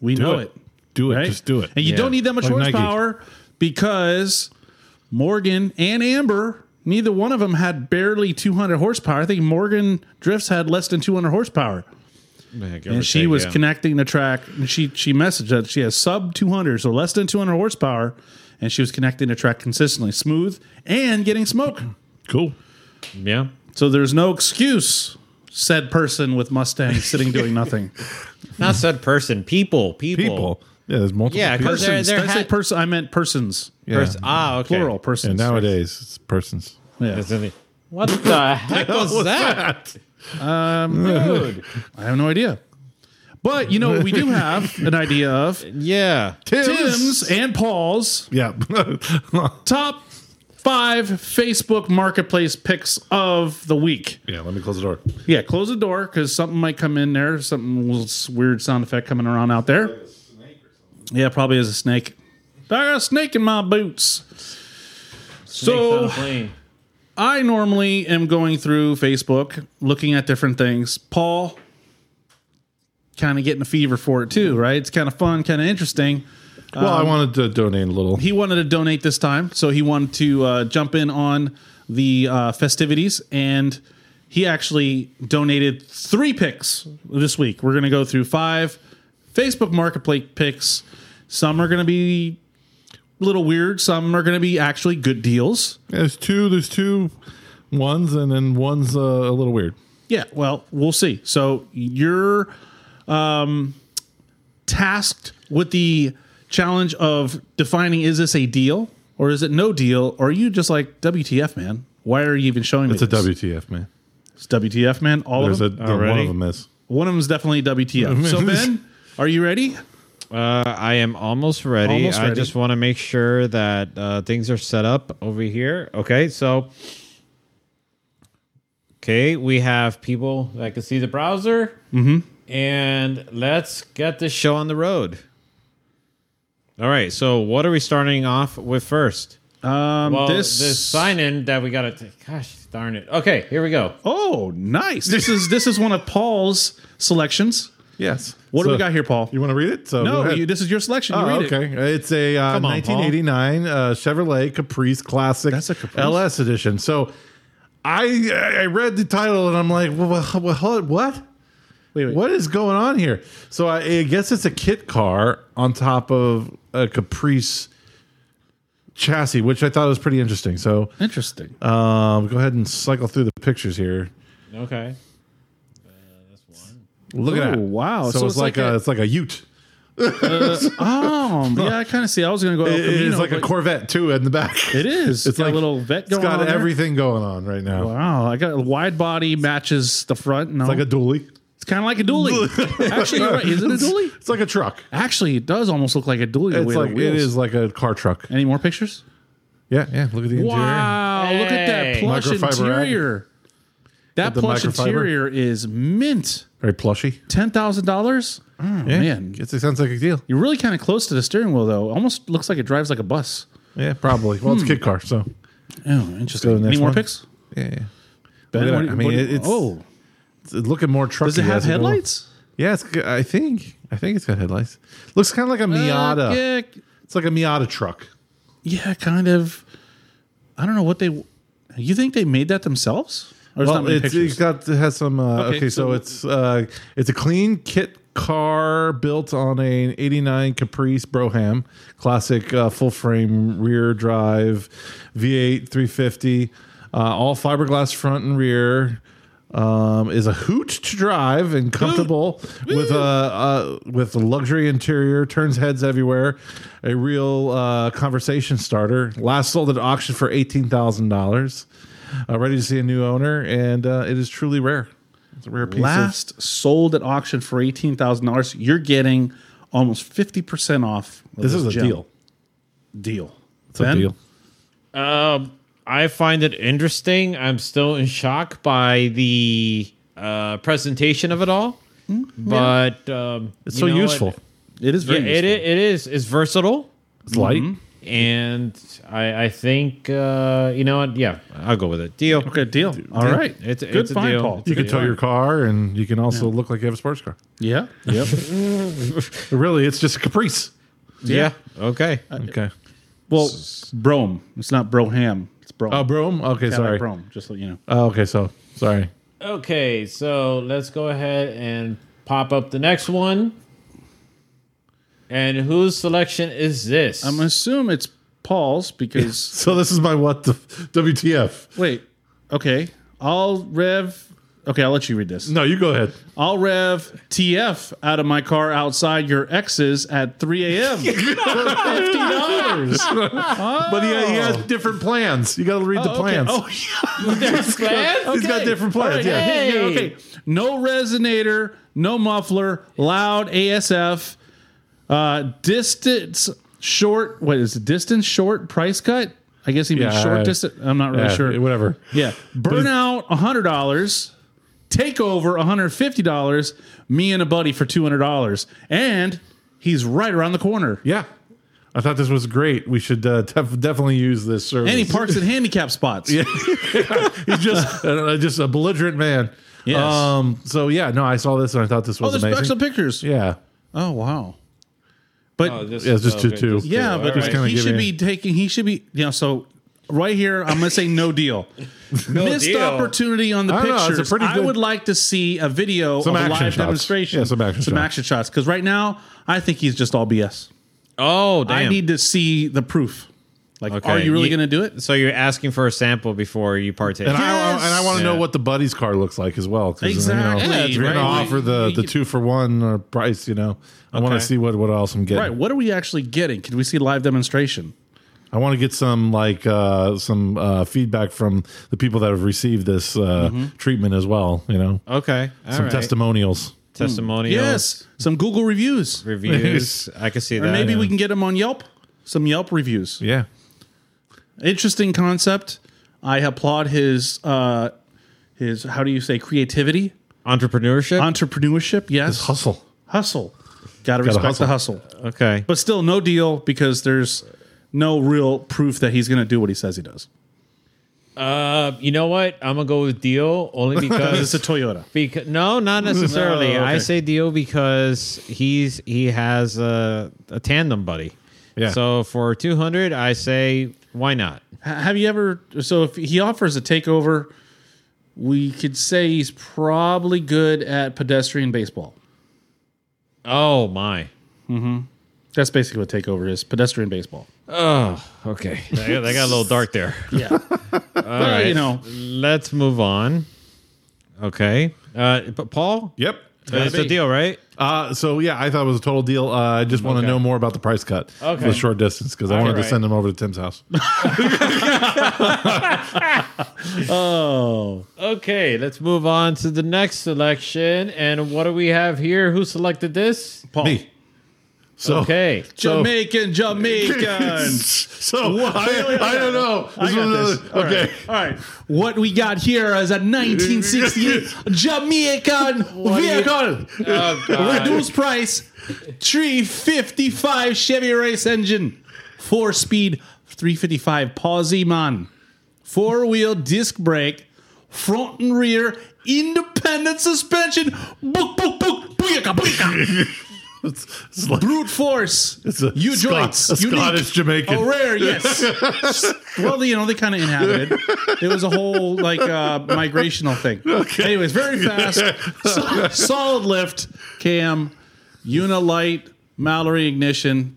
We know it. it. do it. right? Just do it. And you Yeah. don't need that much Like Nike. horsepower because Morgan and Amber, neither one of them had barely 200 horsepower. I think Morgan Drifts had less than 200 horsepower. And she was connecting the track. And she she messaged that she has sub 200, so less than 200 horsepower, and she was connecting the track consistently, smooth, and getting smoke. Cool. yeah. So there's no excuse. Said person with Mustang sitting doing nothing. Not said person, people, people, People. Yeah, there's multiple Yeah, people. 'cause they're- Persons. they're Did I say ha- person? I meant persons. Yeah. Pers- ah, okay. Plural And persons. nowadays, it's persons. Yeah. What the heck was that? Dude, I have no idea. But you know what we do have an idea of Yeah. Tim's and Paul's Yeah. top five Facebook marketplace picks of the week. yeah, let me close the door. Yeah, close the door because something might come in there. Something weird sound effect coming around out there. Yeah, probably is a snake. I got a snake in my boots. So I normally am going through Facebook, looking at different things. Paul, kind of getting a fever for it too, right? It's kind of fun, kind of interesting. Well, I wanted to donate a little. He wanted to donate this time, so he wanted to uh, jump in on the uh, festivities, and he actually donated three picks this week. We're going to go through five Facebook Marketplace picks. Some are going to be a little weird. Some are going to be actually good deals. There's two. There's two ones, and then one's uh, a little weird. Yeah, well, we'll see. So you're um, tasked with the challenge of defining is this a deal or is it no deal? Or are you just like WTF, man? Why are you even showing me It's a this? WTF, man. It's WTF, man. All There's of a them. one of them is. One of them is definitely WTF. so Ben, are you ready? Uh, I am almost ready. Almost I just want to make sure that uh, things are set up over here. Okay, so okay, we have people that can see the browser, mm-hmm. and let's get this show on the road. All right, so what are we starting off with first? Um, Well, this, this, sign in that we got to. Gosh darn it! Okay, here we go. Oh, nice. This is this is one of Paul's selections. Yes. What do we got here, Paul? You want to read it? So no, you, this is your selection. You Oh, read it. okay. It's a uh, on, 1989 uh, Chevrolet Caprice Classic That's a Caprice? LS edition. So I I read the title and I'm like, well, well, what? What? Wait, wait. What is going on here? So I, I guess it's a kit car on top of a Caprice chassis, which I thought was pretty interesting. So Interesting. um, go ahead and cycle through the pictures here. Okay. Look at that! Wow. So, So it's, it's like, like a, a- it's like a Ute. oh, yeah, I kind of see. I was going to go. El It- it's like a Corvette too in the back. It is. It's got like a little vet It's going got on there. everything going on right now. Wow, I got a wide body matches the front. No, It's like a dually. It's kind of like a dually. Actually, you're right. Is it a dually? It's like a truck. Actually, it does almost look like a dually. the It's way the like it wheels- is like a car truck. Any more pictures? Yeah, yeah. Look at the interior. Wow, look at that Hey. plush Microfiber rag. interior. That the plush microfiber. interior is mint. Very plushy. Ten thousand dollars. Oh Yeah, man, it sounds like a deal. you're really kind of close to the steering wheel though. Almost looks like it drives like a bus. Yeah, probably. Well, it's a hmm. kit car, so Oh, to interesting. the Any next more one. pics? yeah. yeah. Ben, Look at what that. do I mean, what do you- it- it's- oh, It's looking more trucky. does it have headlights? Yeah, it's. I think. I think it's got headlights. Looks kind of like a Miata. Uh, yeah, It's like a Miata truck. yeah, kind of. I don't know what they. You think they made that themselves? Or Well, it's, it's got it has some. Uh, okay, Okay, so, so- it's uh, it's a clean kit car built on a '89 Caprice Broham, classic uh, full frame rear drive, V8 350, uh, all fiberglass front and rear. Um, is a hoot to drive and comfortable with a uh, with a luxury interior, turns heads everywhere, a real uh, conversation starter. Last sold at auction for eighteen thousand dollars. Uh, ready to see a new owner, and uh, it is truly rare. It's a rare piece. of, Last sold at auction for eighteen thousand dollars. You're getting almost fifty percent off. of this is a gem. deal. Deal. It's a deal. Um, I find it interesting. I'm still in shock by the uh, presentation of it all, but um, It's so know what? useful. It is Yeah, very. it, it is. It's versatile, It's light. and I, I think uh, you know what? Yeah, I'll go with it. Deal. Okay, deal. All Yeah. right, It's- good it's a find, deal. Paul. You can tow your car, and you can also look like you have a sports car. Yeah. Yep. Really, it's just a Caprice. Yeah. Okay. Okay. well, Brougham. It's not Broham. It's Brougham. Oh, Brougham. Okay, Yeah, sorry. like Brougham. Just so you know. Oh, okay, so sorry. Okay. So let's go ahead and pop up the next one. And whose selection is this? I'm gonna assume it's Paul's because So this is my what the WTF? wait. Okay, I'll rev. Okay, I'll let you read this. No, you go ahead. I'll rev TF out of my car outside your ex's at 3 a.m. for fifty dollars. But he, he has different plans. You got to read the plans. Oh, There's plans? He's got different plans. yeah. Hey. yeah, okay. No resonator, no muffler, loud ASF, uh, distance short. What is it? Distance short price cut? I guess he means Yeah, short I- distance. I'm not really Yeah, sure. Whatever. Yeah, burnout hundred dollars, takeover one hundred fifty dollars. Me and a buddy for two hundred dollars, and he's right around the corner. Yeah. I thought this was great. We should uh, def- definitely use this service. And he parks in handicap spots. Yeah. He's just uh, just a belligerent man. Yes. Um. So yeah, no, I saw this and I thought this Oh, was there's amazing. actual pictures. yeah. Oh wow. But Oh, this Yeah, it's just two- okay, two. just Yeah, two. but All right. kinda he should be taking. He should be. You know, so right here, I'm gonna say no deal. Missed deal. opportunity on the I don't know, it's a pictures. pretty I good- would like to see a video Some of a action live shots. demonstration. Yeah, some action some shots. action shots. Because right now, I think he's just all BS. Oh, damn. I need to see the proof. Like, Okay, are you really you- going to do it? so you're asking for a sample before you partake. And I and I want to know what the buddy's car looks like as well. 'cause, Exactly. You know, Yeah, if you're going to offer the, the two for one or price, you know, I want to see what, what else I'm getting. Right. What are we actually getting? Can we see live demonstration? I want to get some like uh, some uh, feedback from the people that have received this uh, Mm-hmm. treatment as well. You know, okay. all some right. testimonials. testimonials. Yes. Some Google reviews. Reviews. I can see that. Or maybe yeah. we can get them on Yelp. Some Yelp reviews. Yeah, Interesting concept. I applaud his uh his how do you say creativity, entrepreneurship. entrepreneurship. Yes, It's hustle. hustle. Got to respect the hustle. okay. But still, no deal because there's no real proof that he's going to do what he says he does. Uh, you know what? I'm gonna go with deal only because It's a Toyota. Because no, not necessarily. No, okay. I say deal because he's he has a, a tandem buddy. Yeah. So for two hundred, I say why not? Have you ever? So if he offers a takeover we could say he's probably good at pedestrian baseball. Oh my. Hmm. That's basically what takeover is pedestrian baseball. Oh, okay. They got, they got a little dark there. Yeah. All Well, right. you know. let's move on. Okay. Uh, but Paul, Yep. it's a deal, right? Uh, so yeah, I thought it was a total deal. Uh, I just want to Okay. know more about the price cut Okay. for the short distance because I wanted to send him over to Tim's house. oh. Okay, let's move on to the next selection. And what do we have here? Who selected this? Paul. Me. So Okay. So- Jamaican, Jamaican. so I, I don't know. I got was this. another- All okay. right. All right. What we got here is a 1968 Jamaican vehicle. Oh, Reduced price 355 Chevy race engine. Four speed 355 Pawsey man. Four wheel disc brake. Front and rear independent suspension. Book, book, book. Booyaka, booyaka. It's, it's like Brute force. it's a, U Scot- joints. a unique. Scottish Jamaican. Oh, rare, yes. well, you know, they kind of inhabited. It was a whole like uh, migrational thing. Okay. Anyways, very fast, so- solid lift, cam, Unilite, Mallory ignition,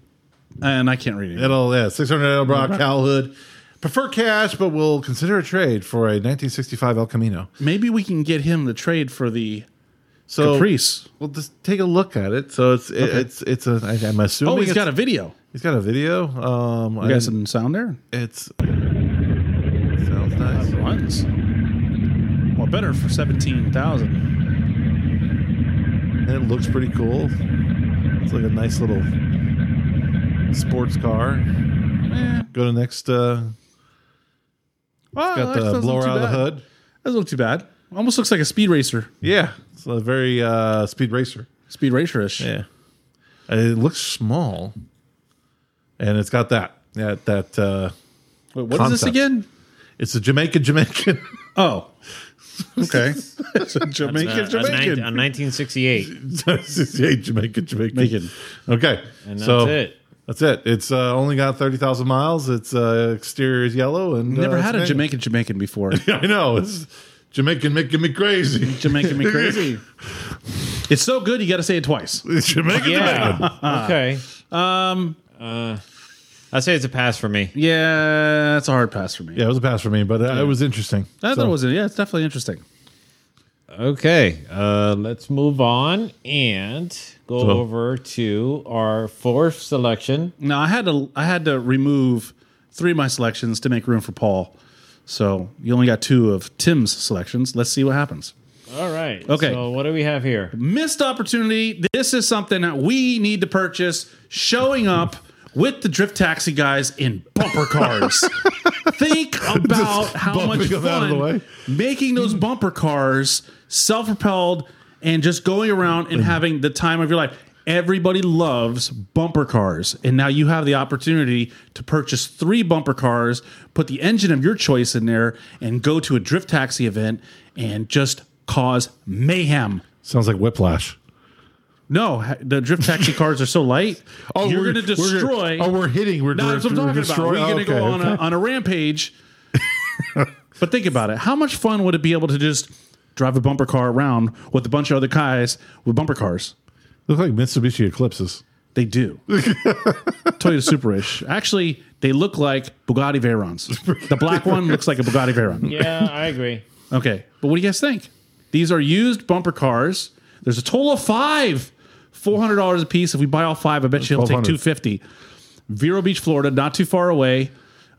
and I can't read it. It'll yeah, six hundred El Brock hood. Prefer cash, but we'll consider a trade for a 1965 El Camino. Maybe we can get him the trade for the So Caprice. We'll just take a look at it. So it's it, it's it's a. I, I'm assuming Oh, he's got a video. he's got a video. Um, You I- got some sound there? it's sounds nice. Runs. Well, better for seventeen thousand. And it looks pretty cool. It's like a nice little sports car. Go to next. Uh, Oh, got the blower out of the hood. Doesn't look too bad. Almost looks like a speed racer. Yeah, it's a very uh, speed racer. Speed racer-ish. Yeah, And it looks small, and it's got that that that. Uh, Wait, what is this Concept. again? it's a Jamaican Jamaican. Oh. Okay. it's a Jamaican, Uh, a, Jamaican. nin- a 1968. yeah, Jamaican Jamaican. Jamaican. Okay, And that's so it. That's it. It's uh, only got thirty thousand miles. Its uh, exterior is yellow and Never uh, had a it's Jamaican Jamaican before. I know it's Jamaican making me crazy. Jamaican me crazy. It's so good you got to say it twice. It's Jamaican Jamaican. Yeah. okay. Um. Uh. I'd say it's a pass for me. Yeah, it's a hard pass for me. Yeah, it was a pass for me, but uh, it was interesting. I thought it was. Yeah, it's definitely interesting. Okay. Uh. Let's move on and go So- over to our fourth selection. Now I had to I had to remove three of my selections to make room for Paul. So you only got two of Tim's selections. Let's see what happens. All right. Okay. So what do we have here? Missed opportunity. This is something that we need to purchase. Showing up with the drift taxi guys in bumper cars. Think about how much them out of the fun making those bumper cars self-propelled and just going around and having the time of your life. Everybody loves bumper cars, and now you have the opportunity to purchase three bumper cars, put the engine of your choice in there, and go to a drift taxi event and just cause mayhem. Sounds like Whiplash. No, ha- the drift taxi cars are so light. Oh, you're we're- going to destroy. oh, we're hitting. We're, No, that's what I'm we're talking about. We're going to go on, a, on a rampage. but think about it. How much fun would it be able to just drive a bumper car around with a bunch of other guys with bumper cars? Look like Mitsubishi Eclipses. They do. Toyota Superish. Actually, they look like Bugatti Veyrons. The black one looks like a Bugatti Veyron. Yeah, I agree. Okay, but what do you guys think? These are used bumper cars. There's a total of five, four hundred dollars a piece. If we buy all five, I bet you it'll take two fifty. Vero Beach, Florida, not too far away.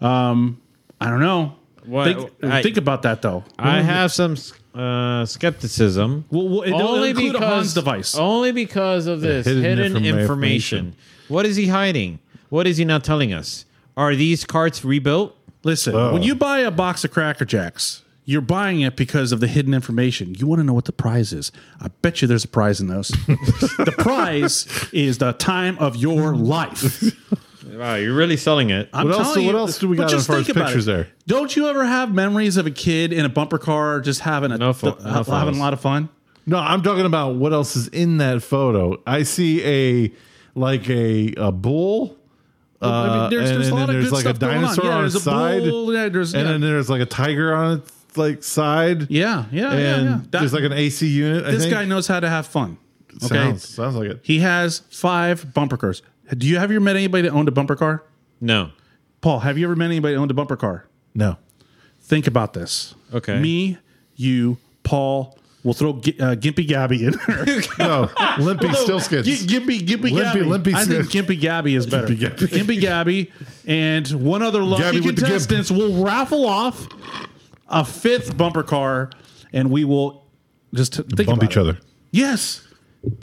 Um, I don't know. What- think, I- think about that though. I have some uh, skepticism. Well, well, it'll only include a because Hans device. Only because of this hidden hidden, informa- information. What is he hiding? What is he not telling us? Are these carts rebuilt? Listen, Oh. when you buy a box of Cracker Jacks, you're buying it because of the hidden information. You want to know what the prize is. I bet you there's a prize in those. the prize is the time of your life. Wow, you're really selling it. I'm What else- telling what you, else do we but got just as far as think about pictures it. there? Don't you ever have memories of a kid in a bumper car just having a No fo- th- no having photos. a lot of fun? No, I'm talking about what else is in that photo. I see a like a a bull. I mean, uh, there's, and- there's a and lot then of there's good like a stuff going on. dinosaur Yeah, on there's its a side, bull, yeah, there's and yeah. then there's like a tiger on its like side. Yeah, yeah, and yeah. yeah. That- there's like an AC unit. I this think. guy knows how to have fun. Okay, sounds sounds like it. he has five bumper cars. Do you have you ever met anybody that owned a bumper car? No. Paul, have you ever met anybody that owned a bumper car? No, Think about this. Okay. Me, you, Paul. We'll throw G- uh, Gimpy Gabby in there. no, limpy still G- Gimpy, Gimpy Limpy- Gabby. Limpy I think Skid. Gimpy Gabby is better. Gimpy Gabby. Gimpy Gabby and one other lucky Gabby with the gimp. contestants will raffle off a fifth bumper car, and we will just t- think Bump about each it. other. Yes.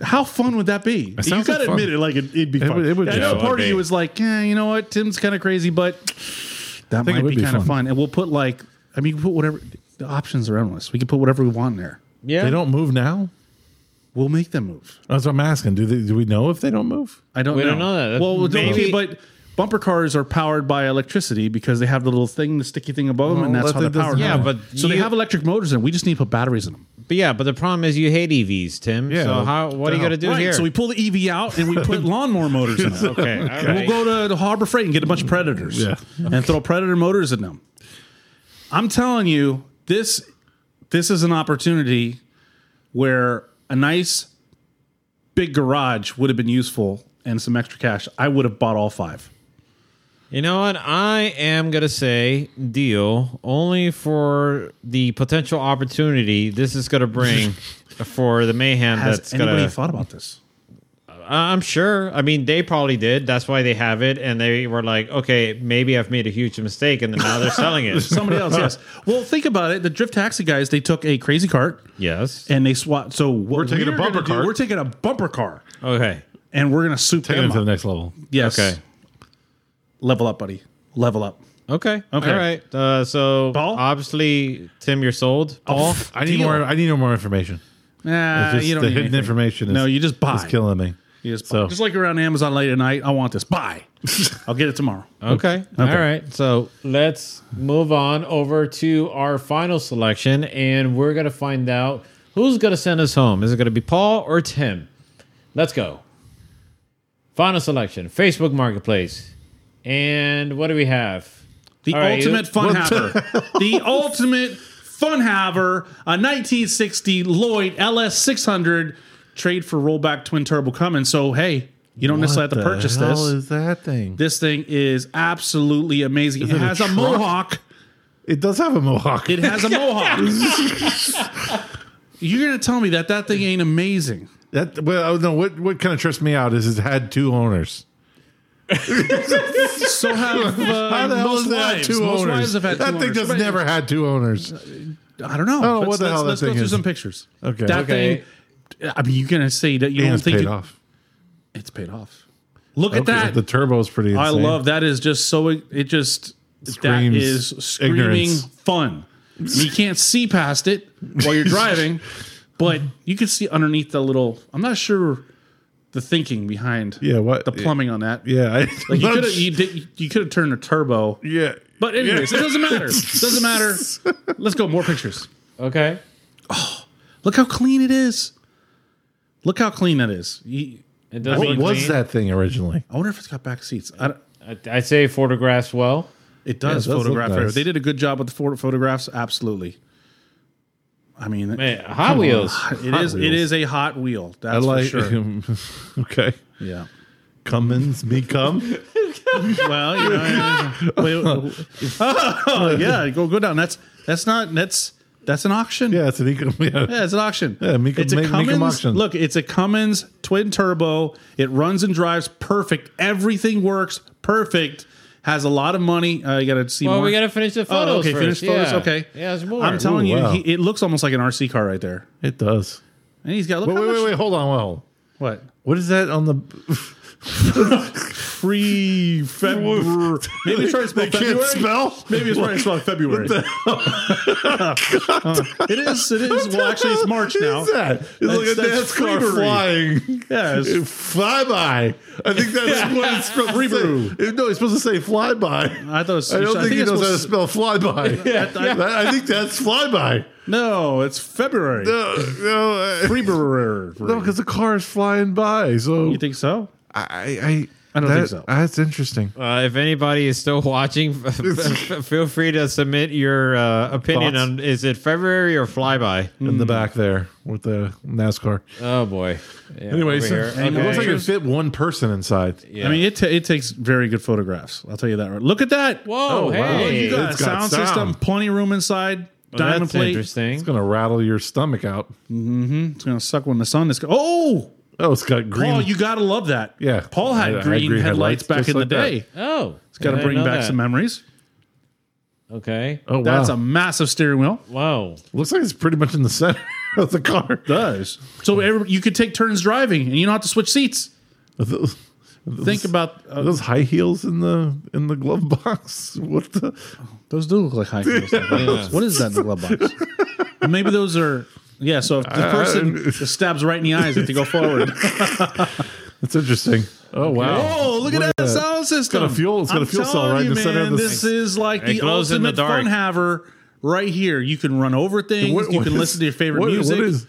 How fun would that be? you sounds gotta like fun. admit it, like it, it'd be It fun. would- it would I be. know Yeah, it part would of you was like, yeah, you know what, Tim's kind of crazy, but that think might would be, be kind of fun. fun. And we'll put like, I mean, we put whatever the options are endless. We can put whatever we want in there. Yeah. They don't move now. We'll make them move. That's what I'm asking. Do they? Do we know if they don't move? I don't. We know. don't know that. Well, Maybe- okay, but bumper cars are powered by electricity because they have the little thing, the sticky thing above them, and Well, that's that how they're thing powered. doesn't Yeah, but so they you- have electric motors in. them. We just need to put batteries in them. But yeah, but the problem is you hate EVs, Tim. Yeah. So how? What are you gonna do right. here? So we pull the EV out and we put lawnmower motors in them. okay. all right. We'll go to the Harbor Freight and get a bunch of Predators. Yeah. And throw Predator motors in them. I'm telling you, this this is an opportunity where a nice big garage would have been useful and some extra cash. I would have bought all five. You know what? I am gonna say deal only for the potential opportunity this is gonna bring for the mayhem Has that's anybody gonna. thought about this? I'm sure. I mean, they probably did. That's why they have it, and they were like, okay, maybe I've made a huge mistake, and then now they're selling it. Somebody else, yes. Well, think about it. The drift taxi guys, they took a crazy cart yes. and they swapped. So we're taking a bumper gonna do- We're taking a bumper car Okay. and we're gonna soup Take it them to the next level. Yes. Okay. Level up, buddy. Level up. Okay. Okay. All right. Uh, so Paul? obviously, Tim, you're sold. Paul. I need Deal. more. I need no more information. Nah, just you don't the need hidden anything. information. Is, No, you just buy. Is killing me. You just, So- just like around Amazon late at night. I want this. Buy. I'll get it tomorrow. Okay. All right. So let's move on over to our final selection, and we're gonna find out who's gonna send us home. Is it gonna be Paul or Tim? Let's go. Final selection: Facebook Marketplace, and what do we have? The All right, ultimate you- fun haver. the ultimate fun haver. A 1960 Lloyd LS 600 trade for rollback twin turbo Cummins. So hey, you don't necessarily have to What the purchase hell this. Is that thing? this thing is absolutely amazing. it it has a, truck? mohawk. It does have a mohawk. It has a mohawk. You're gonna tell me that that thing ain't amazing? that well, no. What what kind of trips me out is it had two owners. So have uh, How the hell most does it have wives. two most owners? wives have had that two thing owners. just But- never had two owners. I don't know. know let's, what the let's- hell that let's go thing through is. some pictures. Okay. That Okay. thing. I mean, you're gonna say that you And don't it's think paid it- off. it's paid off. Look at that. The turbo's pretty. Insane. I love that. Is just so it just that Screams is screaming ignorance. fun. You can't see past it while you're driving, but you can see underneath the little. I'm not sure the thinking behind Yeah. What the plumbing on that. Yeah. I, Like you could have you, did, you could have turned a turbo, Yeah. but anyways, it doesn't matter. It doesn't matter. Let's go more pictures. Okay. Oh look how clean it is. Look how clean that is. You- It does What look was clean. that thing originally? I wonder if it's got back seats. I, don't- I- I'd say photographs well. it does it does photograph. nice. They did a good job with the photographs. Absolutely. I mean, Man, Hot Wheels. it is. It Wheels. is a hot wheel. That's I like. for sure. okay. Yeah. Cummins, me come. Well, you know, wait, oh, yeah, go go down. That's that's not that's that's an auction. Yeah, it's an eco. Yeah. Yeah, it's an auction. Yeah, Mika- it's a make- make 'em Cummins. auction. Look, it's a Cummins twin turbo. It runs and drives perfect. Everything works perfect. Has a lot of money. Uh, you got to see Well, more. we got to finish the Oh, photos. okay, first. finish photos. Yeah. Okay, Yeah, there's more. I'm telling Ooh, you, wow. he, it looks almost like an RC car right there. It does. And he's got look Wait, how wait, wait, wait. Hold on. Well, What? what is that on the? Free February. Maybe he's trying to spell They can't February. spell? Maybe he's trying to spell February. Uh, it is. It is. Well, actually, it's March now. What's that? It's like a That's- that's NASCAR flying. Yeah, it's- Fly by. I think that's what it's supposed to say. No, it's supposed to say fly by. I thought. It was, I don't think, he knows how to spell fly by. I- I think that's fly by. No, it's February. No, no, February. no, because the car is flying by. So You think so? I, I, I don't That- think so. That's interesting. Uh, if anybody is still watching, feel free to submit your uh, opinion Thoughts? on is it February or flyby? In the back there with the NASCAR. Oh boy. Yeah, Anyways, over here. it looks like it fit one person inside. Yeah. I mean, it, ta it takes very good photographs. I'll tell you that. Right. Look at that. whoa, Oh, wow. You got a got sound, sound. system, plenty of room inside. Well, Diamond that's plate. interesting. It's gonna rattle your stomach out. It's gonna suck when the sun is. Go- oh, Oh, it's got green. Paul, you gotta love that. Yeah. Paul had I- I had green, green headlights, headlights back just in the like that. day. Oh, It's got to bring back that. some memories. Okay. oh wow, That's a massive steering wheel. Wow. looks like it's pretty much in the center of the car. Does so every, you could take turns driving, and you don't have to switch seats. Are those, Think about uh, are those high heels in the in the glove box. What the? those. Do look like high heels. What is that in the glove box? Well, maybe those are. Yeah, so if the uh, person just stabs right in the eyes if they go forward. That's interesting. Oh wow. Oh, look, at that, sound system! got a fuel- it's got a I'm fuel cell telling right in you, the center of man, This is like the glows in the ultimate fun haver right here. You can run over things. What- you can is- listen to your favorite what- music. What is?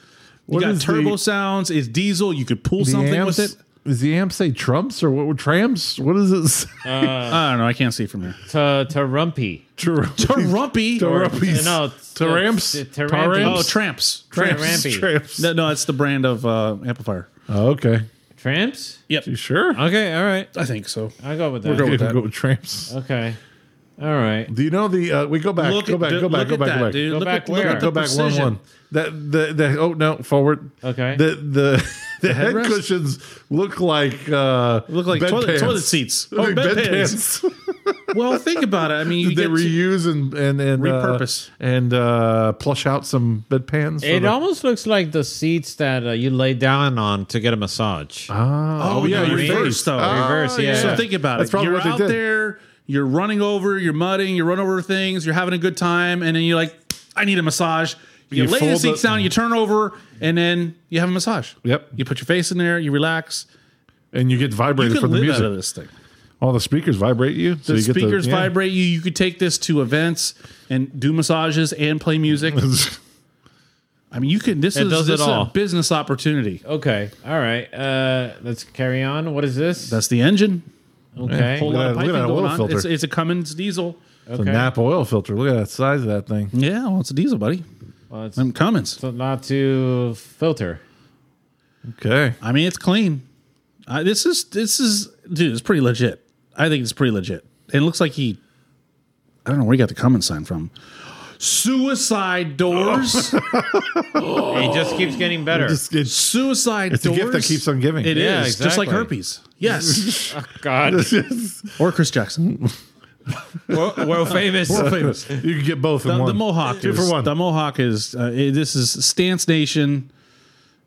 you got is turbo the, sounds. It's diesel. You could pull something amps, with it. Does the amp say trumps or what? would Trams? What is it? say? I don't know. I can't see from here. To to Rumpy. Trumps. Rumpy. Trumpies. No, Taramps? t- Taramps? Tarampi. Oh, tramps. Tramps. Rampy. Tramps. No, no, it's the brand of uh, amplifier. Oh, okay. Tramps. Yep, You sure? Okay, all right. I think so. I'll go with We'll that. go You with can that. go with tramps. Okay. All right. Do you know the? Uh, we go back. Look go at- back. Go back. look Go at back. that, Go back. dude. Go Look back at- look where? at the Go back one precision. one. That the the oh no forward. Okay. The the the, head headrest? cushions look like uh Look like toilet- toilet seats. Look Oh, like bed bed pants. pants. Well, think about it. I mean, you Did they get reuse and and and uh, Repurpose. and uh, plush out some bed pans? It the- almost looks like the seats that uh, you lay down on to get a massage. Ah, Oh, yeah, you reverse, though. Reverse, yeah. So think about That's it. probably You're what they out did. there, you're running over, you're mudding, you're running over things, you're having a good time, and then you're like, I need a massage. You, You lay the seats the- down, you turn over, and then you have a massage. Yep. You put your face in there, you relax. and you get vibrated can from the live music. out of this thing. All the speakers vibrate you. So The you get speakers yeah. vibrate you. You could take this to events and do massages and play music. I mean, you can. This It is does this it is all. a business opportunity. Okay. All right. Uh, let's carry on. What is this? That's the engine. okay. Whole Look lot of look piping at that going oil on. filter. It's, it's a Cummins diesel. It's a Nap oil filter. Look at that size of that thing. Yeah, well, it's a diesel, buddy. Well, it's And Cummins. so not to filter. Okay. I mean, it's clean. Uh, this is this is dude. It's pretty legit. I think it's pretty legit. It looks like he. I don't know where he got the Cummins sign from. Suicide doors. It just keeps getting better. Just, it's, Suicide It's a gift that keeps on giving. It is Yeah, just like exactly. herpes. Yes, God, or Chris Jackson. world, world famous. World famous. you can get both in The, one. the Mohawk Two is, for one. The Mohawk is uh, it- this is Stance Nation.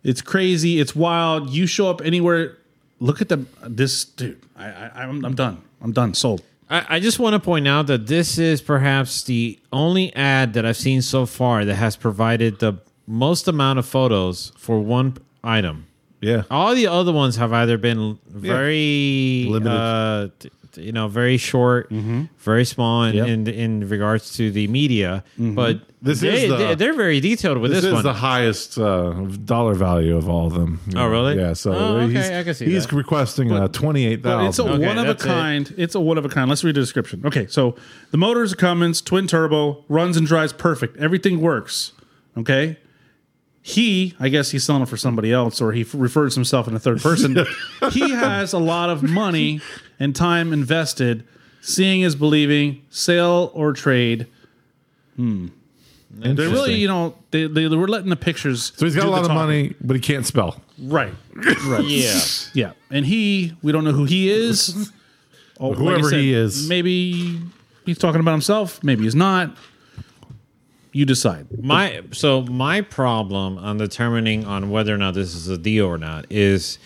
It's crazy. It's wild. You show up anywhere. Look at the this dude. I, I I'm I'm done. I'm done. Sold. I, I just want to point out that this is perhaps the only ad that I've seen so far that has provided the most amount of photos for one item. yeah. All the other ones have either been very Limited. uh, t- t- you know, very short, very small in, Yep. in in regards to the media. But This they, is the- they, they're very detailed with This, this, is one. the highest uh, dollar value of all of them. Oh, know. really? Yeah. So Oh, okay, he's, I can see he's that. requesting uh, twenty eight But it's a. Okay, one of a that's it. kind. It's a one of a kind. Let's read the description. Okay, so the motor is a Cummins twin turbo, runs and drives perfect. Everything works. Okay. He, I guess he's selling it for somebody else, or he f- refers himself in the third person. he has a lot of money and time invested. Seeing is believing. Sale or trade. Hmm. They're really, you know, they, they were letting the pictures. So he's got do a the lot of talking. money, but he can't spell. Right. Right. yeah. Yeah, and he, we don't know who he is. Oh, like I Whoever said, he is. maybe he's talking about himself. Maybe he's not. You decide. My so my problem on determining on whether or not this is a deal or not is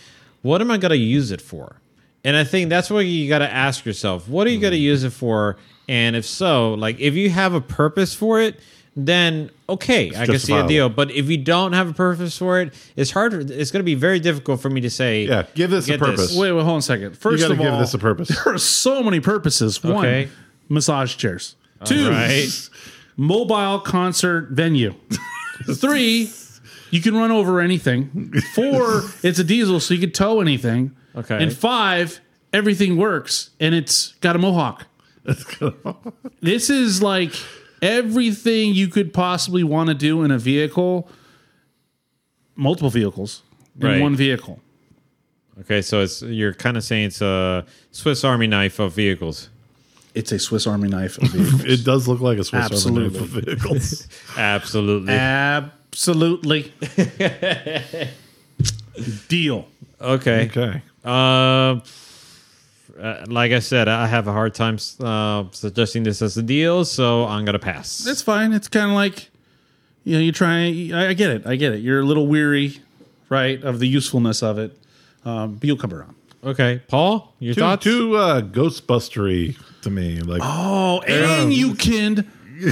what am I going to use it for? And I think that's what you got to ask yourself. What are you going to mm. use it for? And if so, like if you have a purpose for it, then okay, I can see a deal. But if you don't have a purpose for it, it's hard. It's going to be very difficult for me to say. Yeah, give this a get purpose. Wait, wait, hold on a second. First gotta of give this a purpose. There are so many purposes. One, Okay. massage chairs. Two, Right. mobile concert venue. Three, you can run over anything. Four, it's a diesel, so you could tow anything. Okay. And five, everything works and it's got a mohawk. this is like everything you could possibly want to do in a vehicle, multiple vehicles in Right. one vehicle. Okay, so it's you're kind of saying it's a Swiss Army knife of vehicles. It's a Swiss Army knife of vehicles. It does look like a Swiss Army knife of vehicles. Absolutely. Absolutely. Deal. okay. okay. Uh, uh, like I said, I have a hard time uh, suggesting this as a deal, so I'm gonna pass. It's fine. It's kind of like, you know, you try. I, I get it. I get it. You're a little weary, right, of the usefulness of it. Um, but you'll come around. okay, Paul, your Too, thoughts? too uh, Ghostbustery to me. Like Oh, and you can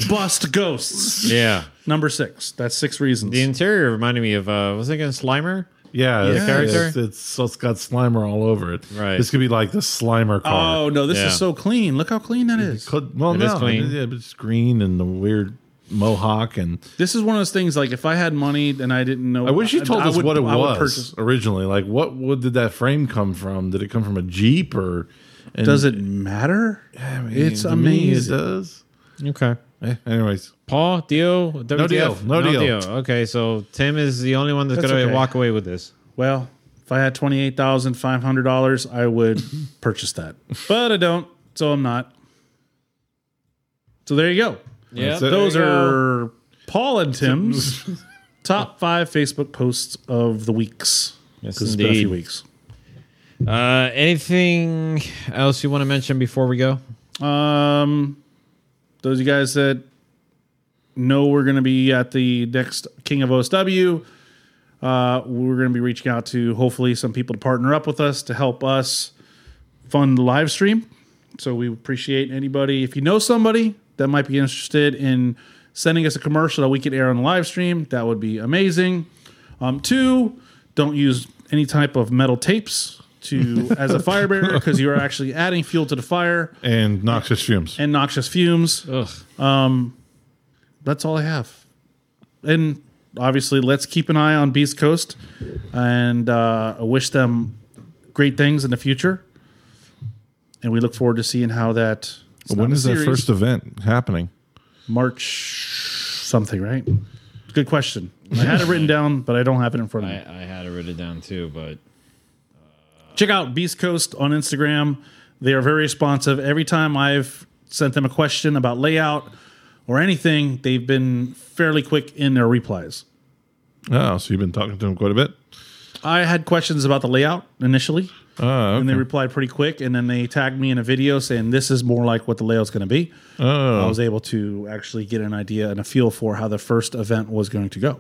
bust ghosts. Yeah, Number six. That's six reasons. the interior reminded me of uh, was it again Slimer? Yeah, it's, character? It's, it's, it's got Slimer all over it. Right. This could be like the Slimer car. oh no, this Yeah. is so clean. Look how clean that is. Could, well, It no, is clean. Yeah, but it's green and the weird mohawk and This is one of those things. Like if I had money and I didn't know, I wish you told I us would- what it I was purchase- originally. Like, what what did that frame come from? Did it come from a Jeep or? And Does it matter? I mean, it's to me, amazing. It does. Okay. Eh, anyways, Paul, deal? WTF? deal. No deal. Okay, so Tim is the only one that's, That's gonna okay. walk away with this. Well, if I had twenty eight thousand five hundred dollars, I would purchase that. But I don't, so I'm not. So there you go. Yeah, Those there you go. are Paul and Tim's top five Facebook posts of the weeks. Yes, 'Cause it's been a few indeed. weeks. Uh, anything else you want to mention before we go? Um, those of you guys that know we're going to be at the next King of OSW, uh, we're going to be reaching out to hopefully some people to partner up with us to help us fund the live stream. So we appreciate anybody. If you know somebody that might be interested in sending us a commercial that we could air on the live stream, that would be amazing. Um, two, don't use any type of metal tapes to as a fire barrier because you are actually adding fuel to the fire and noxious fumes. and noxious fumes. Ugh. That's all I have. And obviously, let's keep an eye on Beast Coast and uh, I wish them great things in the future. And we look forward to seeing how that. it's when not a is that series. first event happening? March something, right? Good question. I had it written down, but I don't have it in front of I, me. I had it written down too, but Check out Beast Coast on Instagram. They are very responsive. Every time I've sent them a question about layout or anything, they've been fairly quick in their replies. Oh, so you've been talking to them quite a bit. I had questions about the layout initially, Oh, and they replied pretty quick. And then they tagged me in a video saying this is more like what the layout's going to be. Oh. I oh, was able to actually get an idea and a feel for how the first event was going to go.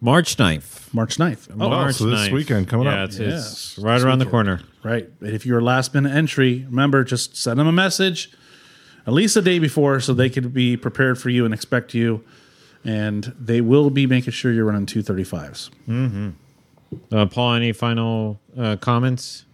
March 9th. March 9th. Oh, March so this 9th. weekend coming yeah, up. It's, Yes. it's right around the corner. right. And if you're a last minute entry, remember just send them a message at least a day before so they could be prepared for you and expect you. And they will be making sure you're running 235s. Uh, Paul, any final uh, comments?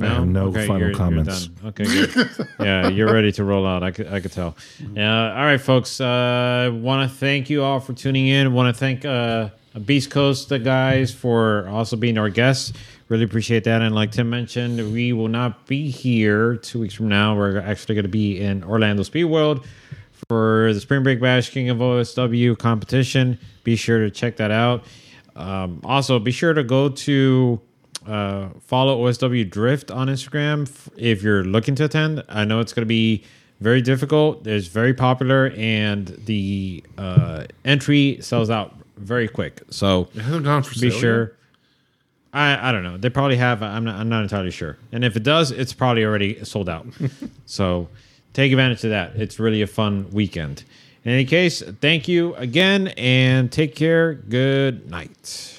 I have no final you're- you're comments. done. okay, good. yeah, you're ready to roll out. I could, I could tell. Yeah. all right, folks. Uh, Want to thank you all for tuning in. Want to thank uh, Beast Coast the guys for also being our guests. Really appreciate that. And like Tim mentioned, we will not be here two weeks from now. We're actually going to be in Orlando Speed World for the Spring Break Bash King of OSW competition. Be sure to check that out. Um, also, be sure to go to uh, follow OSW Drift on Instagram f- if you're looking to attend. I know it's going to be very difficult. It's very popular, and the uh, entry sells out very quick. So be sure. I, I don't know. They probably have. I'm not. I'm not entirely sure. And if it does, it's probably already sold out. so take advantage of that. It's really a fun weekend. In any case, thank you again, and take care. Good night.